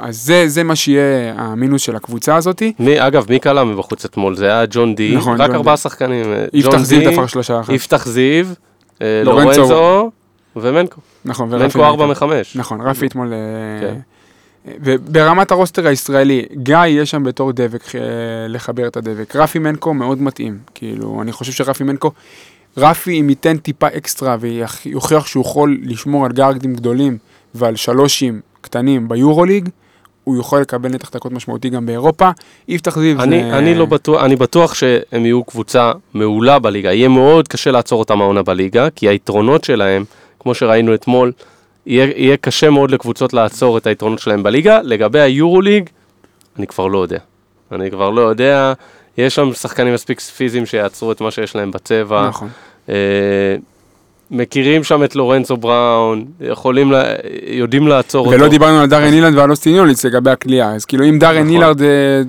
אז זה, זה מה שיהיה המינוס של הקבוצה הזאת. מי, אגב, מי קלע מבחוץ אתמול? זה היה ג'ון די, נכון, רק ארבעה. שחקנים. יפתח זיו דפק שלושה אחת. יפתח זיו, לורנצו. ומנקו. נכון, ורפי מנקו ארבע מנקו. מחמש. נכון, רפי אתמול... אה, כן. וברמת הרוסטר הישראלי, גיא יש שם בתור דבק, אה, לחבר את הדבק. רפי מנקו מאוד מתאים, כאילו, אני חושב שרפי מנקו, רפי אם ייתן טיפה אקסטרה ויוכיח שהוא יכול לשמור על גארדים גדולים ועל שלושים קטנים ביורוליג, הוא יוכל לקבל נתח דקות משמעותי גם באירופה. יפתח זיו אני, זה... אני לא בטוח, אני בטוח שהם יהיו קבוצה מעולה בליגה. יהיה מאוד קשה לעצור אותם העונה בליגה, כי היתרונות שלהם, כמו שראינו אתמול, יהיה, יהיה קשה מאוד לקבוצות לעצור את היתרונות שלהם בליגה. לגבי היורוליג, אני כבר לא יודע. אני כבר לא יודע. יש שם שחקנים מספיק פיזיים שיעצרו את מה שיש להם בצבע. נכון. אה, מכירים שם את לורנצו בראון, יכולים, לה, יודעים לעצור אותו. ולא דיברנו על דארן אילנד ועל אוסטין יוליץ לגבי הכלייה, אז כאילו אם דארן נכון. אילנד אה,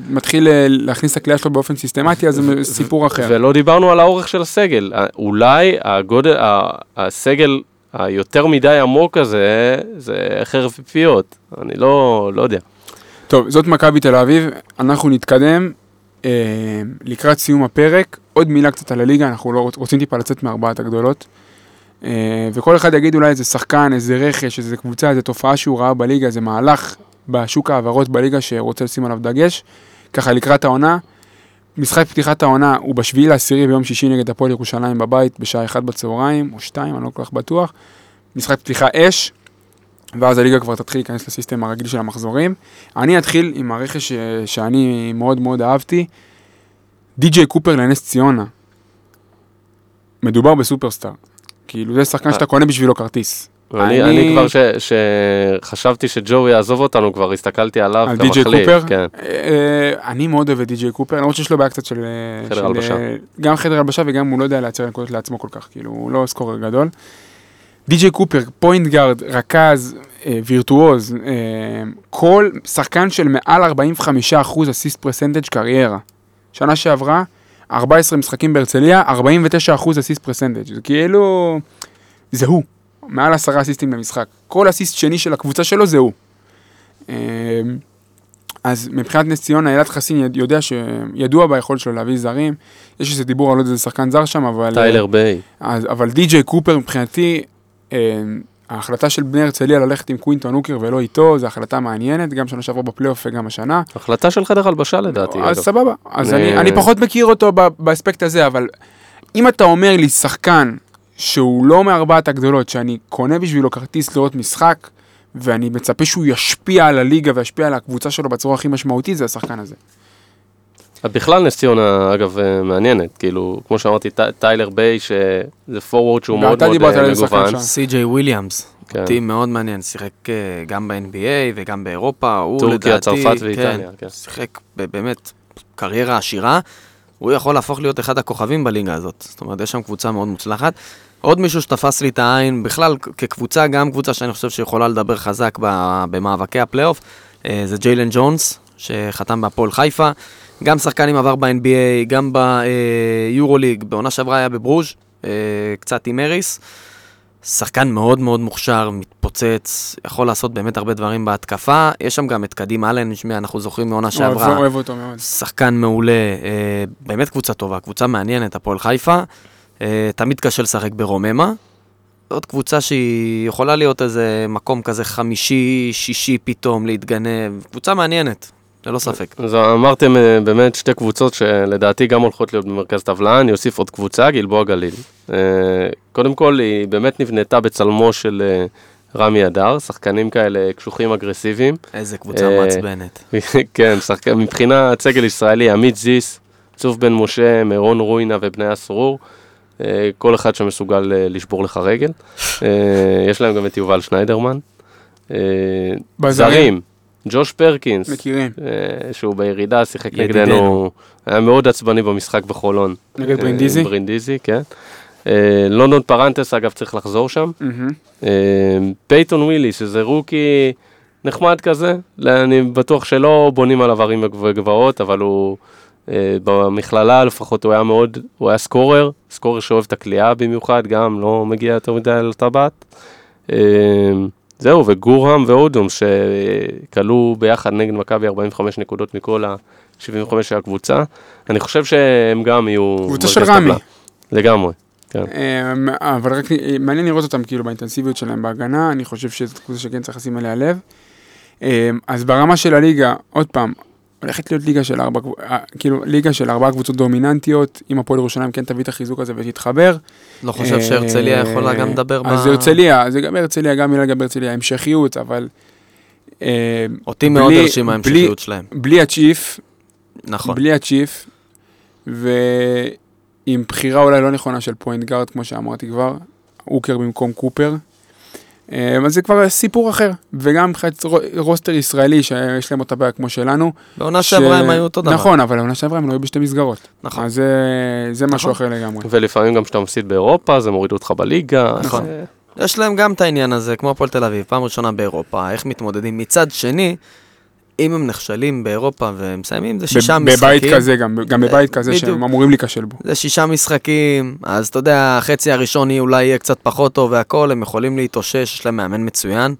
מתחיל אה, להכניס את הכלייה שלו באופן סיסטמטי, אז זה סיפור אחר. ולא דיברנו על האורך של הסגל. אה, אולי הגודל, הסגל היותר מדי עמוק הזה, זה חרב פיפיות. אני לא, לא יודע. טוב, זאת מכבי תל אביב, אנחנו נתקדם אה, לקראת סיום הפרק. עוד מילה קצת על הליגה, אנחנו לא, רוצים טיפה לצאת מארבעת הגדולות. אה, וכל אחד יגיד אולי איזה שחקן, איזה רכש, איזה קבוצה, איזה תופעה שהוא ראה בליגה, איזה מהלך בשוק ההעברות בליגה שרוצה לשים עליו דגש. ככה לקראת העונה. משחק פתיחת העונה הוא בשביעי לעשירי ביום שישי נגד הפועל ירושלים בבית בשעה 1 בצהריים, או 2, אני לא כל כך בטוח. משחק פתיחה אש, ואז הליגה כבר תתחיל להיכנס לסיסטם הרגיל של המחזורים. אני אתחיל עם הרכש ש- שאני מאוד מאוד אהבתי, די.ג'יי קופר לנס ציונה. מדובר בסופרסטאר. כאילו זה שחקן שאתה קונה בשבילו כרטיס. אני, אני- אני כבר שחשבתי שג'ו יעזוב אותנו, כבר הסתכלתי עליו על. די.ג'יי קופר? כן. אה, אני מאוד אוהב את די.ג'יי קופר, למרות שיש לו בעיה קצת של... חדר של, הלבשה. אה, גם חדר הלבשה וגם הוא לא יודע לייצר נקודות לעצמו כל כך, כאילו הוא לא scorer גדול. די.ג'יי קופר, point guard, רכז, אה, וירטואוז, אה, כל שחקן של מעל 45% assist percentage קריירה. שנה שעברה, 14 משחקים בהרצליה, 49% assist percentage. זה כאילו... זה הוא. מעל 10 אסיסטים למשחק. כל אסיסט שני של הקבוצה שלו זה הוא. אה, אז מבחינת נס ציונה, אלעד חסין יודע שידוע ביכולת שלו להביא זרים. יש איזה דיבור על עוד איזה שחקן זר שם, אבל... טיילר ביי. אז, אבל די.ג'יי קופר מבחינתי, אה, ההחלטה של בני הרצליה ללכת עם קווינטון הוקר ולא איתו, זו החלטה מעניינת, גם שנה שעברה בפלייאוף וגם השנה. החלטה של חדר הלבשה לדעתי. אז. סבבה, אז אני- אני, אני פחות מכיר אותו באספקט הזה, אבל אם אתה אומר לי שחקן שהוא לא מארבעת הגדולות, שאני קונה בשבילו כרטיס לראות משחק, ואני מצפה שהוא ישפיע על הליגה וישפיע על הקבוצה שלו בצורה הכי משמעותית, זה השחקן הזה. בכלל נס ציונה, אגב, אה, מעניינת, כאילו, כמו שאמרתי, טיילר ביי, שזה forward שהוא מאוד ואתה מאוד דיברת אה, על איזה שחקן מגוון. שם. סי.ג'יי וויליאמס, כן. טים מאוד מעניין, שיחק אה, גם ב-NBA וגם באירופה, הוא טורקיה, לדעתי, צרפת ואיטליה, כן, כן. שיחק באמת קריירה עשירה, הוא יכול להפוך להיות אחד הכוכבים בליגה הזאת, זאת אומרת, יש שם קבוצה מאוד מוצלחת. עוד מישהו שתפס לי את העין, בכלל כקבוצה, גם קבוצה שאני חושב שיכולה לדבר חזק במאבקי הפלייאוף, אה, זה ג'יילן ג'ונס, שחתם בהפועל חיפה, גם שחקן עם עבר ב-NBA, גם ביורוליג, בעונה שעברה היה בברוז', אה, קצת עם אריס. שחקן מאוד מאוד מוכשר, מתפוצץ, יכול לעשות באמת הרבה דברים בהתקפה. יש שם גם את קדים אלן, שמי, אנחנו זוכרים מעונה שעברה. אוהב אותו מאוד. שחקן מעולה, אה, באמת קבוצה טובה, קבוצה מעניינת, הפועל חיפה. אה, תמיד קשה לשחק ברוממה. זאת קבוצה שהיא יכולה להיות איזה מקום כזה חמישי, שישי פתאום, להתגנב. קבוצה מעניינת, ללא ספק. אז אמרתם אה, באמת שתי קבוצות שלדעתי גם הולכות להיות במרכז טבלה, אני אוסיף עוד קבוצה, גלבוע גליל. אה, קודם כל, היא באמת נבנתה בצלמו של רמי אדר, שחקנים כאלה קשוחים אגרסיביים. איזה קבוצה מעצבנת. כן, מבחינת סגל ישראלי, עמית זיס, צוף בן משה, מירון רוינה ובניה סרור. אה, כל אחד שמסוגל אה, לשבור לך רגל. אה, יש להם גם את יובל שניידרמן. זרים, ג'וש פרקינס, מכירים. שהוא בירידה, שיחק ידידנו. נגדנו, היה מאוד עצבני במשחק בחולון. נגד ברינדיזי? ברינדיזי, כן. לונדון פרנטס, אגב, צריך לחזור שם. פייתון ווילי, שזה rookie נחמד כזה, אני בטוח שלא בונים עליו ערים וגבעות, אבל הוא, במכללה לפחות הוא היה מאוד, הוא היה סקורר, סקורר שאוהב את הכלייה במיוחד, גם לא מגיע יותר מדי לטבעת. אה, זהו, וגורהם ואודום שכלו ביחד נגד מכבי 45 נקודות מכל ה-75 של הקבוצה. אני חושב שהם גם יהיו... קבוצה של רמי. לגמרי, כן. אמ, אבל רק אה, מעניין לראות אותם כאילו באינטנסיביות שלהם בהגנה, אני חושב שזו קבוצה שכן צריך לשים עליה לב. אז ברמה של הליגה, עוד פעם, הולכת להיות ליגה של ארבע, אה, כאילו ליגה של ארבע קבוצות דומיננטיות, אם הפועל ירושלים כן תביא את החיזוק הזה ותתחבר. לא חושב שהרצליה אה, יכולה גם לדבר ב... אז זה הרצליה, זה גם הרצליה, גם מילה לגבי הרצליה, המשכיות, אבל... אמ, אותי מאוד הרשימה ההמשכיות שלהם. בלי הצ'יף, נכון. בלי הצ'יף, ועם בחירה אולי לא נכונה של point guard, כמו שאמרתי כבר, הוקר במקום קופר. אה, אז זה כבר סיפור אחר, וגם מבחינת רו- רוסטר ישראלי שיש להם אותה בעיה כמו שלנו. בעונה ש- שעברה הם היו אותו דבר. נכון, אבל בעונה שעברה הם לא היו בשתי מסגרות. נכון. אז זה- זה משהו נכון. אחר לגמרי. ולפעמים גם כשאתה מפסיד באירופה, זה מוריד אותך בליגה. נכון. אז, אה, יש להם גם את העניין הזה, כמו הפועל תל אביב, פעם ראשונה באירופה, איך מתמודדים. מצד שני, אם הם נכשלים באירופה ומסיימים, זה שישה משחקים. בבית כזה, גם גם בבית כזה בדיוק. שהם אמורים להיכשל בו. זה שישה משחקים, אז אתה יודע, החצי הראשון יהיה- אולי יהיה קצת פחות טוב והכל, הם יכולים להתאושש, יש להם מאמן מצוין,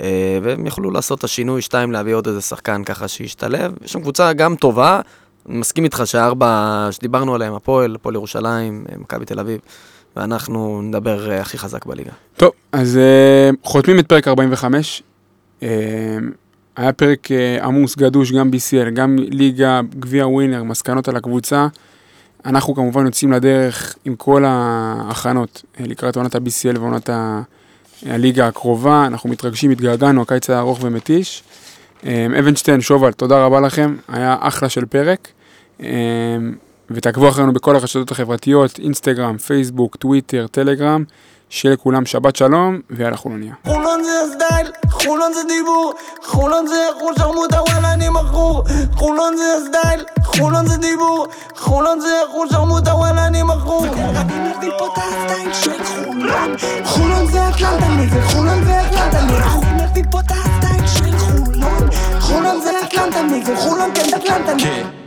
אה, והם יוכלו לעשות את השינוי, שתיים, להביא עוד איזה שחקן ככה שישתלב. יש שם קבוצה גם טובה, אני מסכים איתך שהארבע שדיברנו עליהם, הפועל, הפועל ירושלים, אה, מכבי תל אביב, ואנחנו נדבר אה, הכי חזק בליגה. טוב, אז אה, חותמים את פרק 45. אה, היה פרק אה, עמוס, גדוש, גם BCL, גם ליגה, גביע ווינר, מסקנות על הקבוצה. אנחנו כמובן יוצאים לדרך עם כל ההכנות אה, לקראת עונת ה-BCL ועונת ה- הליגה הקרובה. אנחנו מתרגשים, התגעגענו, הקיץ היה ארוך ומתיש. אה, אבנשטיין, שובל, תודה רבה לכם, היה אחלה של פרק. ותעקבו אחרינו בכל הרשתות החברתיות, אינסטגרם, פייסבוק, טוויטר, טלגרם. שיהיה לכולם שבת שלום, ויאללה חולוניה. חולון זה הסטייל, חולון זה דיבור, חולון זה אחוז שרמוטה וואלה אני מכור. חולון זה הסטייל, חולון זה דיבור, חולון זה אחוז שרמוטה וואלה אני מכור. אני מביא פה את הסטייל של חולון. חולון זה אטלנטה נגד חולון זה פה את הסטייל של חולון. חולון זה אטלנטה נגד חולון כן אטלנטה נגד